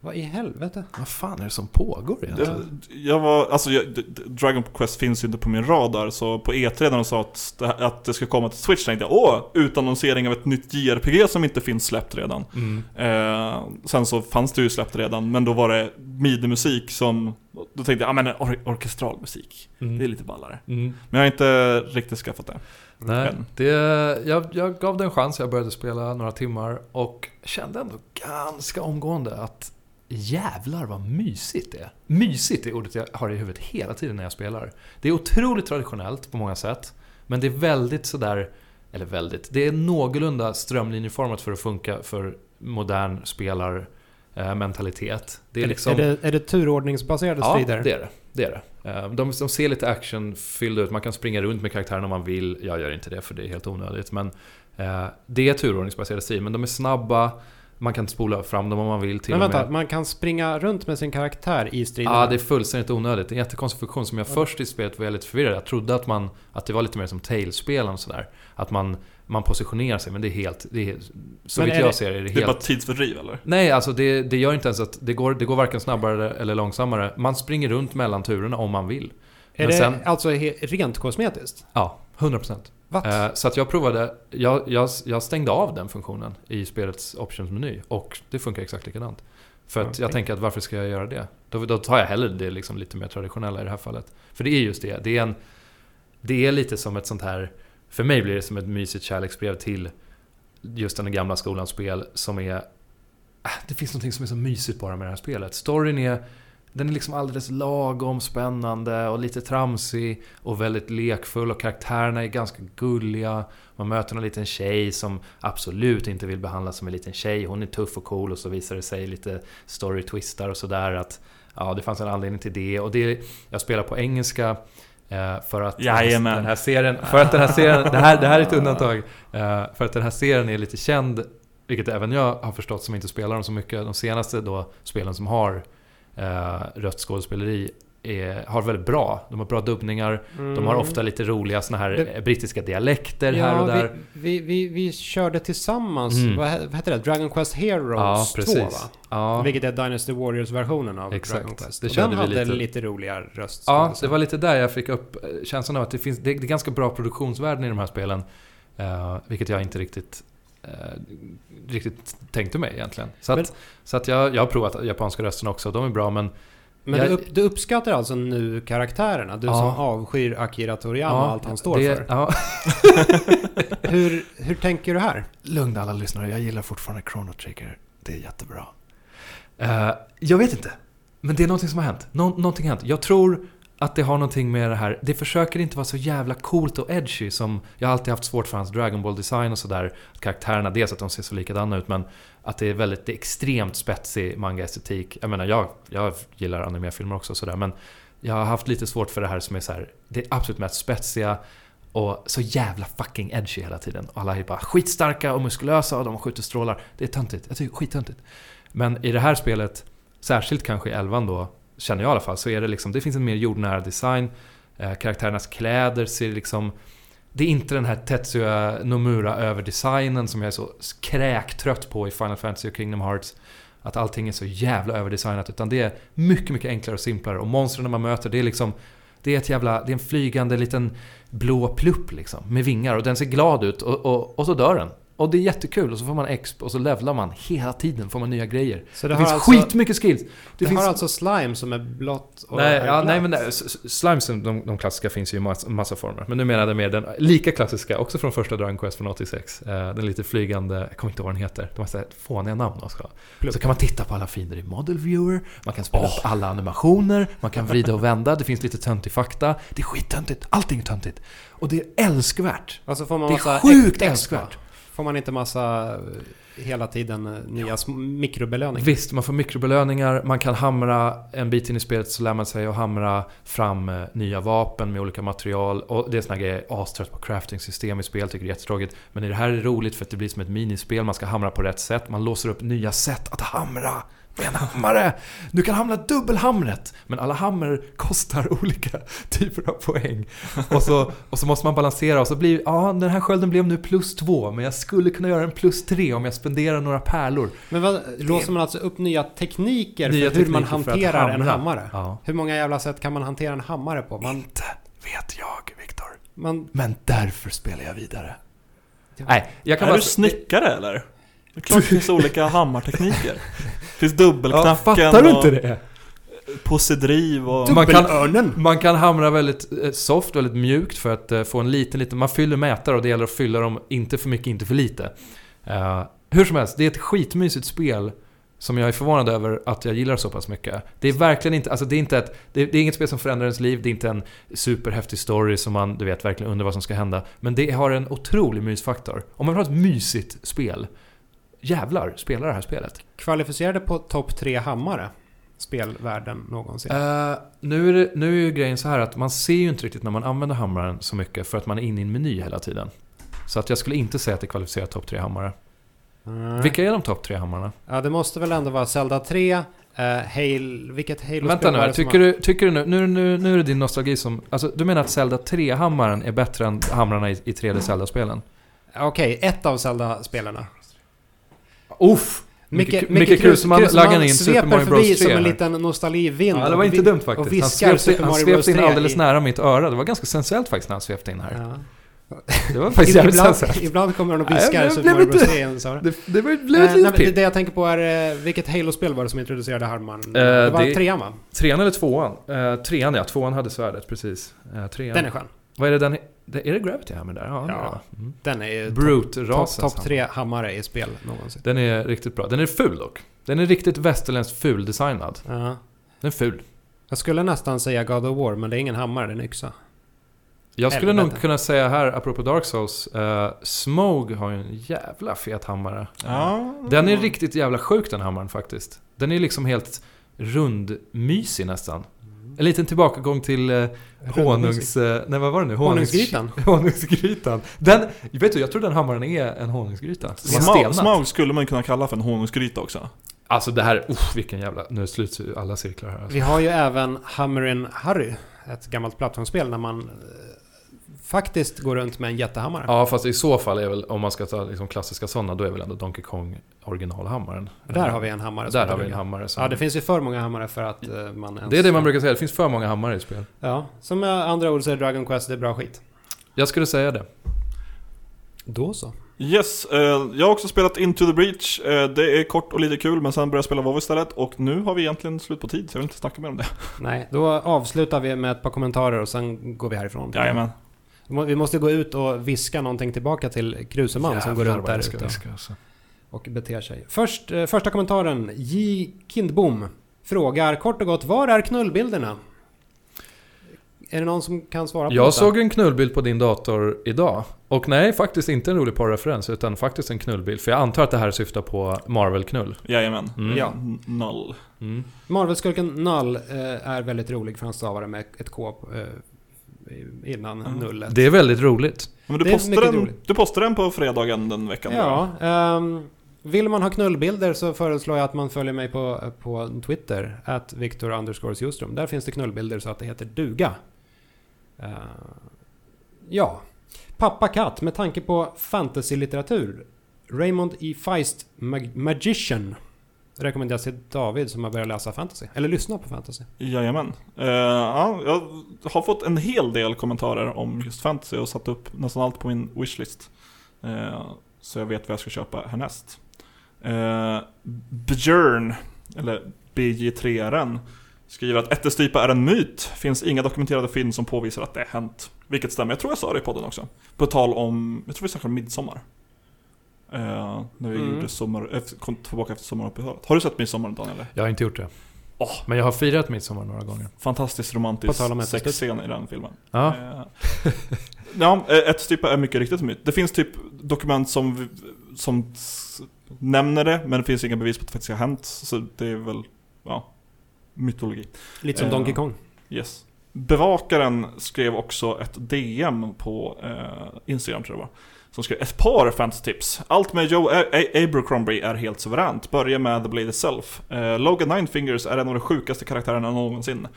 Vad i helvete? Vad fan är det som pågår egentligen? Det, jag var, alltså, jag, Dragon Quest finns ju inte på min radar, så på E3 när de sa att det, att det ska komma till Switch tänkte jag åh, utannonsering av ett nytt JRPG som inte finns släppt redan. Mm. Eh, sen så fanns det ju släppt redan, men då var det midi-musik som, då tänkte jag, ja men or orkestral musik, Mm. det är lite ballare. Mm. Men jag har inte riktigt skaffat det. Nej, det, jag, jag gav det en chans. Jag började spela några timmar och kände ändå ganska omgående att jävlar vad mysigt det är. Mysigt är ordet jag har i huvudet hela tiden när jag spelar. Det är otroligt traditionellt på många sätt. Men det är väldigt sådär, eller väldigt, det är någorlunda strömlinjeformat för att funka för modern spelarmentalitet. Det är liksom... Är, det, är det turordningsbaserade Ja, strider? det är det. det, är det. Eh, De, de ser lite actionfyllda ut. Man kan springa runt med karaktären om man vill. Jag gör inte det för det är helt onödigt. Men eh, det är turordningsbaserade strider. Men de är snabba. Man kan spola fram dem om man vill till Men och vänta, med. man kan springa runt med sin karaktär i striderna? Ja, det är fullständigt onödigt. Det är en jättekonstig funktion som jag först i spelet var lite förvirrad. Jag trodde att, man, att det var lite mer som Tales-spelen och sådär. Att man, man positionerar sig, men det är helt... Det är, så vitt jag det- ser är det Det är helt... bara tidsfördriv eller? Nej, alltså det, det gör inte ens att... Det går, det går varken snabbare eller långsammare. Man springer runt mellan turerna om man vill. är men det sen- alltså rent kosmetiskt? Ja, 100%. Eh, så att jag provade, jag, jag, jag stängde av den funktionen i spelets optionsmeny och det funkar exakt likadant. För att jag Okej. tänker att varför ska jag göra det? Då, då tar jag hellre det liksom lite mer traditionella i det här fallet. För det är just det, det är, en, det är lite som ett sånt här, för mig blir det som ett mysigt kärleksbrev till just den gamla skolans spel som är... äh, Det finns något som är så mysigt bara med det här spelet. Storyn är den är liksom alldeles lagom spännande och lite tramsig och väldigt lekfull och karaktärerna är ganska gulliga. Man möter en liten tjej som absolut inte vill behandlas som en liten tjej. Hon är tuff och cool och så visar det sig lite story-twistar och sådär att ja, det fanns en anledning till det. Och det, jag spelar på engelska eh, för att Jajamän. den här serien, för att den här serien, det här, det här är ett undantag. Eh, För att den här serien är lite känd, vilket även jag har förstått som inte spelar dem så mycket. De senaste då spelen som har eh, rött skådespeleri är, har väldigt bra. De har bra dubbningar. De har ofta lite roliga såna här Det- brittiska dialekter ja, här och där. Vi, vi, vi, vi körde tillsammans, Mm. vad, vad heter det? Dragon Quest Heroes Ja, 2 precis. va? Ja, Vilket är Dynasty Warriors-versionen av Exakt. Dragon Quest. Det Och den hade lite. lite, roliga röst. ja, det var lite där jag fick upp eh, känslan av att det finns det är ganska bra produktionsvärden i de här spelen. Eh, vilket jag inte riktigt riktigt tänkte mig egentligen. Så att, Men- så att jag, jag har provat japanska rösterna också, de är bra men Men jag- du, upp, du uppskattar alltså nu karaktärerna? Du Ja. som avskyr Akira Toriyama och allt han står det, för. Ja, Hur, hur tänker du här? Lugn alla lyssnare, jag gillar fortfarande Chrono Trigger. Det är jättebra. Eh, jag vet inte. Men det är någonting som har hänt. Nå någonting har hänt. Jag tror att det har någonting med det här. Det försöker inte vara så jävla coolt och edgy som... Jag har alltid haft svårt för hans Dragon Ball design och sådär. Karaktärerna, dels att de ser så likadana ut men att det är väldigt det är extremt spetsig manga-estetik. Jag menar, jag, jag gillar animefilmer också och sådär men jag har haft lite svårt för det här som är så här, det är absolut mest spetsiga och så jävla fucking edgy hela tiden. Och alla är bara skitstarka och muskulösa och de skjuter strålar. Det är töntigt. Jag tycker skittöntigt. Men i det här spelet, särskilt kanske i elvan då, känner jag i alla fall, så är det liksom, det finns en mer jordnära design. Eh, karaktärernas kläder ser liksom... Det är inte den här Tetsuya Nomura överdesignen som jag är så kräktrött på i Final Fantasy och Kingdom Hearts. Att allting är så jävla överdesignat. Utan det är mycket, mycket enklare och simplare. Och monstren man möter, det är liksom... Det är ett jävla... Det är en flygande liten blå plupp liksom. Med vingar. Och den ser glad ut. Och, och, och så dör den. Och det är jättekul. Och så får man exp och så levlar man hela tiden. Får man nya grejer. Så Det, det, finns alltså, skitmycket skills. Det, det finns... har alltså slime som är blått och Nej, ja, nej men nej, s- s- slimesen, de, de klassiska finns ju i massa, massa former. Men nu menade jag mer den lika klassiska, också från första Dragon Quest från 86. Eh, den lite flygande, jag kommer inte ihåg vad den heter. De har så här fåniga namn också. Så kan man titta på alla fiender i Model Viewer, man kan spela upp alla animationer, man kan vrida och vända, det finns lite töntig fakta. Det är skittöntigt, allting är töntigt. Och det är älskvärt. Alltså får man Det är sjukt extra? älskvärt. Får man inte massa eh, hela tiden eh, nya sm- mikrobelöningar? Visst, man får mikrobelöningar, man kan hamra en bit in i spelet så lär man sig att hamra fram eh, nya vapen med olika material. Och det är såna grejer, astrött på crafting-system i spel, tycker det är jättetråkigt. Men i det här är det roligt för att det blir som ett minispel, man ska hamra på rätt sätt, man låser upp nya sätt att hamra. En hammare! Du kan hamra dubbelhamret! Men alla hammer kostar olika typer av poäng. Och så, och så måste man balansera och så blir, ja den här skölden blev nu plus två, men jag skulle kunna göra en plus tre om jag spenderar några pärlor. Men vad, låser man alltså upp nya tekniker Nya för hur man hanterar en hammare? Ja. Hur många jävla sätt kan man hantera en hammare på? Man, Inte vet jag, Viktor. man, Men därför spelar jag vidare. Ja. Nej, jag kan Är bara... du snickare eller? Det är klart det finns olika hammartekniker. Det finns Ja, dubbelknacken fattar du inte och det? possedriv och... Man kan- Dubbelörnen! Man kan hamra väldigt eh, soft, väldigt mjukt för att eh, få en liten, liten... Man fyller mätare och det gäller att fylla dem inte för mycket, inte för lite. Eh, hur som helst, det är ett skitmysigt spel som jag är förvånad över att jag gillar så pass mycket. Det är verkligen inte, alltså det är inte ett, det är, det är inget spel som förändrar ens liv, det är inte en superhäftig story som man, du vet, verkligen undrar vad som ska hända. Men det har en otrolig mysfaktor. Om man vill ha ett mysigt spel, jävlar, spela det här spelet. Kvalificerade på topp tre hammare? Spelvärlden någonsin. Eh, nu, är det, nu är ju grejen så här att man ser ju inte riktigt när man använder hammaren så mycket för att man är inne i en meny hela tiden. Så att jag skulle inte säga att det kvalificerar topp tre hammare. Nej. Vilka är de topp tre hammarna? Ja, det måste väl ändå vara Zelda 3, uh, Halo... Vilket Halo-spel Vänta nu, tycker du, tycker du nu, nu, nu, nu är det din nostalgi som... Alltså du menar att Zelda 3-hammaren är bättre än hamrarna i, i 3D Zelda-spelen? Okej, ett av Zelda-spelarna. Uff! Micke, Micke- Krusman laggar in Super Mario Bros förbi 3 som en här. liten nostalgivind. Ja, det var och inte dumt faktiskt. och Han svepte, han svepte in 3 alldeles i- nära mitt öra. Det var ganska sensuellt faktiskt när han svepte in här. Ja. Det var faktiskt jävligt ibland, sensuellt. ibland kommer han och Nej, viskar Super Mario Bros lite- 3 i ens öra. Det, det var, blev ett nej, litet men det, jag tänker på är, eh, vilket Halo-spel var det som introducerade hammaren? Eh, det var det- trean va? Trean eller tvåan? Eh, trean ja, tvåan hade svärdet precis. Eh, trean. Den är skön. Vad är det den... Det, är det Gravity Hammer där? Ja. Ja. Mm. Den är ju topp Brute-rasens top hammer. tre hammare i spel någonsin. Den är riktigt bra. Den är ful dock. Den är riktigt västerländskt ful-designad. Ja. Den är ful. Jag skulle nästan säga God of War, men det är ingen hammare, det är en yxa. Jag skulle Helvete. nog kunna säga här, apropå Dark Souls, uh, Smoke har ju en jävla fet hammare. Ja. Den är riktigt jävla sjuk den hammaren faktiskt. Den är liksom helt rundmysig nästan. En liten tillbakagång till uh, honungs... Uh, nej vad var det nu? Honungs- Honungsgrytan. honungsgrytan. Den, vet du, jag tror den hammaren är en honungsgryta. Smaug, skulle man kunna kalla för en honungsgryta också. Alltså det här, uff, vilken jävla... Nu sluts ju alla cirklar här. Alltså. Vi har ju även Hammerin Harry, ett gammalt plattformsspel där man eh, faktiskt går runt med en jättehammare. Ja, fast i så fall är väl, om man ska ta liksom klassiska sådana, då är väl ändå Donkey Kong originalhammaren. Där har vi en hammare. Där har vi en hammare som... Ja, det finns ju för många hammare för att eh, man ens... Det är det man brukar säga, det finns för många hammare i spel. Ja, som med andra ord så är Dragon Quest det är bra skit. Jag skulle säga det. Då så. Yes, eh, jag har också spelat Into the Breach. Eh, det är kort och lite kul, men sen började jag spela WoW istället. Och nu har vi egentligen slut på tid, så jag vill inte snacka mer om det. Nej, då avslutar vi med ett par kommentarer och sen går vi härifrån. Jajamän. Vi må- Vi måste gå ut och viska någonting tillbaka till Kruseman som går runt där ute alltså. och beter sig. Först, eh, första kommentaren. J. Kindbom frågar kort och gott, var är knullbilderna? Är det någon som kan svara på Jag detta? såg en knullbild på din dator idag. Och nej, faktiskt inte en rolig porrreferens, utan faktiskt en knullbild. För jag antar att det här syftar på Marvel-knull. Jajamän. Mm. Ja. N- Noll. Mm. Marvel-skurken Null eh, är väldigt rolig för han stavar det med ett K eh, innan Mm. nullet. Det är väldigt roligt. Men du Det är postade, mycket den, roligt. du postade den på fredagen den veckan? Ja, ehm, vill man ha knullbilder så föreslår jag att man följer mig på, på Twitter, at Victor underscores. Där finns det knullbilder så att det heter duga. Eh, ja. Pappa Katt, med tanke på fantasy-litteratur. Raymond E. Feist, Mag- Magician. Rekommenderas till David som har börjat läsa fantasy. Eller lyssna på fantasy. Jajamän. Uh, ja, jag har fått en hel del kommentarer om just fantasy och satt upp nästan allt på min wishlist. Uh, Så jag vet vad jag ska köpa härnäst. Uh, Björn, eller BJ3RN, skriver att ättestypa är en myt. Finns inga dokumenterade fynd som påvisar att det hänt. Vilket stämmer, jag tror jag sa det i podden också. På tal om, jag tror vi snackade om midsommar. Eh, när vi Mm. gjorde sommar, efter, kom tillbaka efter sommaruppehållet. Har du sett midsommar Daniel? eller? Jag har inte gjort det. Åh. Men jag har firat midsommar några gånger. Fantastiskt romantisk sexscen i den filmen. Ja, Eh, ja, eh, ättestypa är mycket riktigt myt. Det finns typ dokument som, som nämner det, men det finns inga bevis på att det faktiskt har hänt. Så det är väl, ja, mytologi. Lite som Eh, Donkey Kong. Yes. Bevakaren skrev också ett DM på eh, Instagram tror jag det var. Som skrev ett par fantasy-tips. Allt med Joe A- A- Abercrombie är helt suveränt. Börja med The Blade itself. Eh, Logan Ninefingers är en av de sjukaste karaktärerna någonsin.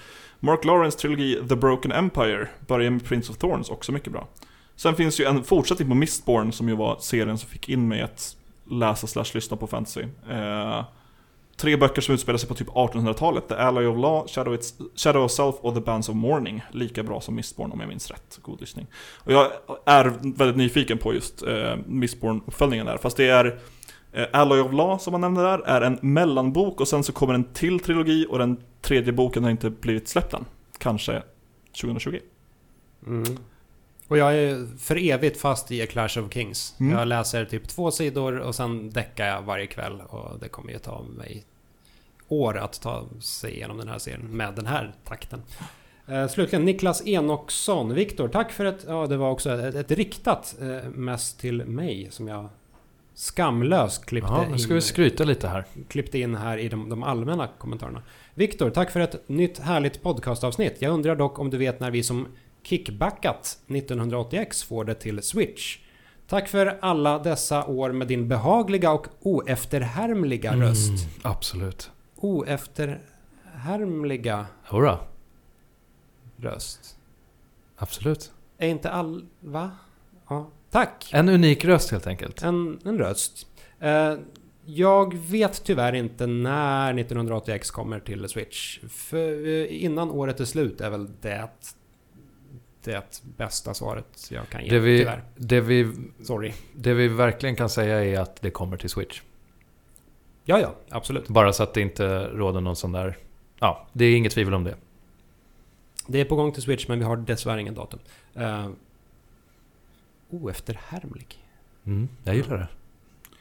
Mark Lawrence trilogi The Broken Empire. Börja med Prince of Thorns, också mycket bra. Sen finns ju en fortsättning på Mistborn som ju var serien som fick in mig att läsa slash lyssna på fantasy. Eh, Tre böcker som utspelar sig på typ 1800-talet. The Alloy of Law, Shadow, It's, Shadow of Self och The Bands of Mourning. Lika bra som Mistborn om jag minns rätt. God lyssning. Och jag är väldigt nyfiken på just eh, Mistborn-uppföljningen där. Fast det är eh, Alloy of Law som man nämnde där, är en mellanbok och sen så kommer en till trilogi och den tredje boken har inte blivit släppt än. Kanske 2020. Mm. Och jag är för evigt fast i A Clash of Kings. Mm. Jag läser typ två sidor och sen däckar jag varje kväll. Och det kommer ju ta mig år att ta sig igenom den här serien med den här takten. Eh, slutligen Niklas Enoksson. Viktor, tack för ett... Ja, det var också ett, ett riktat eh, mest till mig som jag skamlöst klippte, Jaha, nu ska vi skryta lite här. klippte in här i de, de allmänna kommentarerna. Viktor, tack för ett nytt härligt podcastavsnitt. Jag undrar dock om du vet när vi som kickbackat 1980X får det till Switch. Tack för alla dessa år med din behagliga och oefterhärmliga röst. Mm, absolut. Oefterhärmliga Jodå, röst. absolut. Är inte all... Va? Ja. Tack! En unik röst helt enkelt. En, en röst. Eh, jag vet tyvärr inte när 1980X kommer till Switch. För eh, innan året är slut är väl det det bästa svaret jag kan ge. Det vi, Tyvärr. det, vi, Sorry. det vi verkligen kan säga är att det kommer till Switch. Ja, ja. Absolut. Bara så att det inte råder någon sån där... Ja, det är inget tvivel om det. Det är på gång till Switch men vi har dessvärre ingen datum. Uh, oefterhärmlig? Mm, jag gillar det.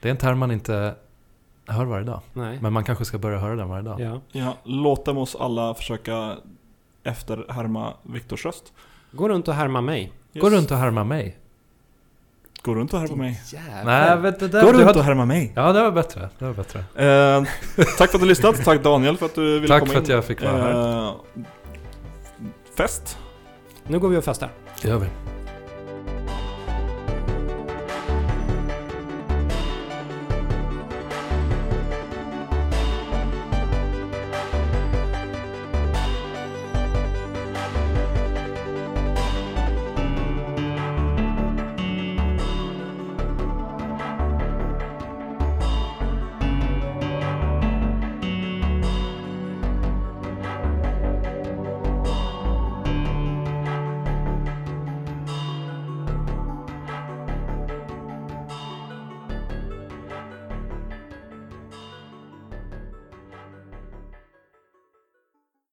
Det är en term man inte hör varje dag. Nej. Men man kanske ska börja höra den varje dag. Ja. Ja, låt dem oss alla försöka efterhärma Viktors röst. Gå runt och härma mig. Gå runt och härma mig. Gå runt och härma mig. Nej, vet du, det, Gå runt hade- och härma mig. Ja, det var bättre. Det var bättre. Eh, tack för att du lyssnat. Tack Daniel för att du ville Tack komma för in. att jag fick vara här. Eh, fest. Nu går vi och festar. Det gör vi.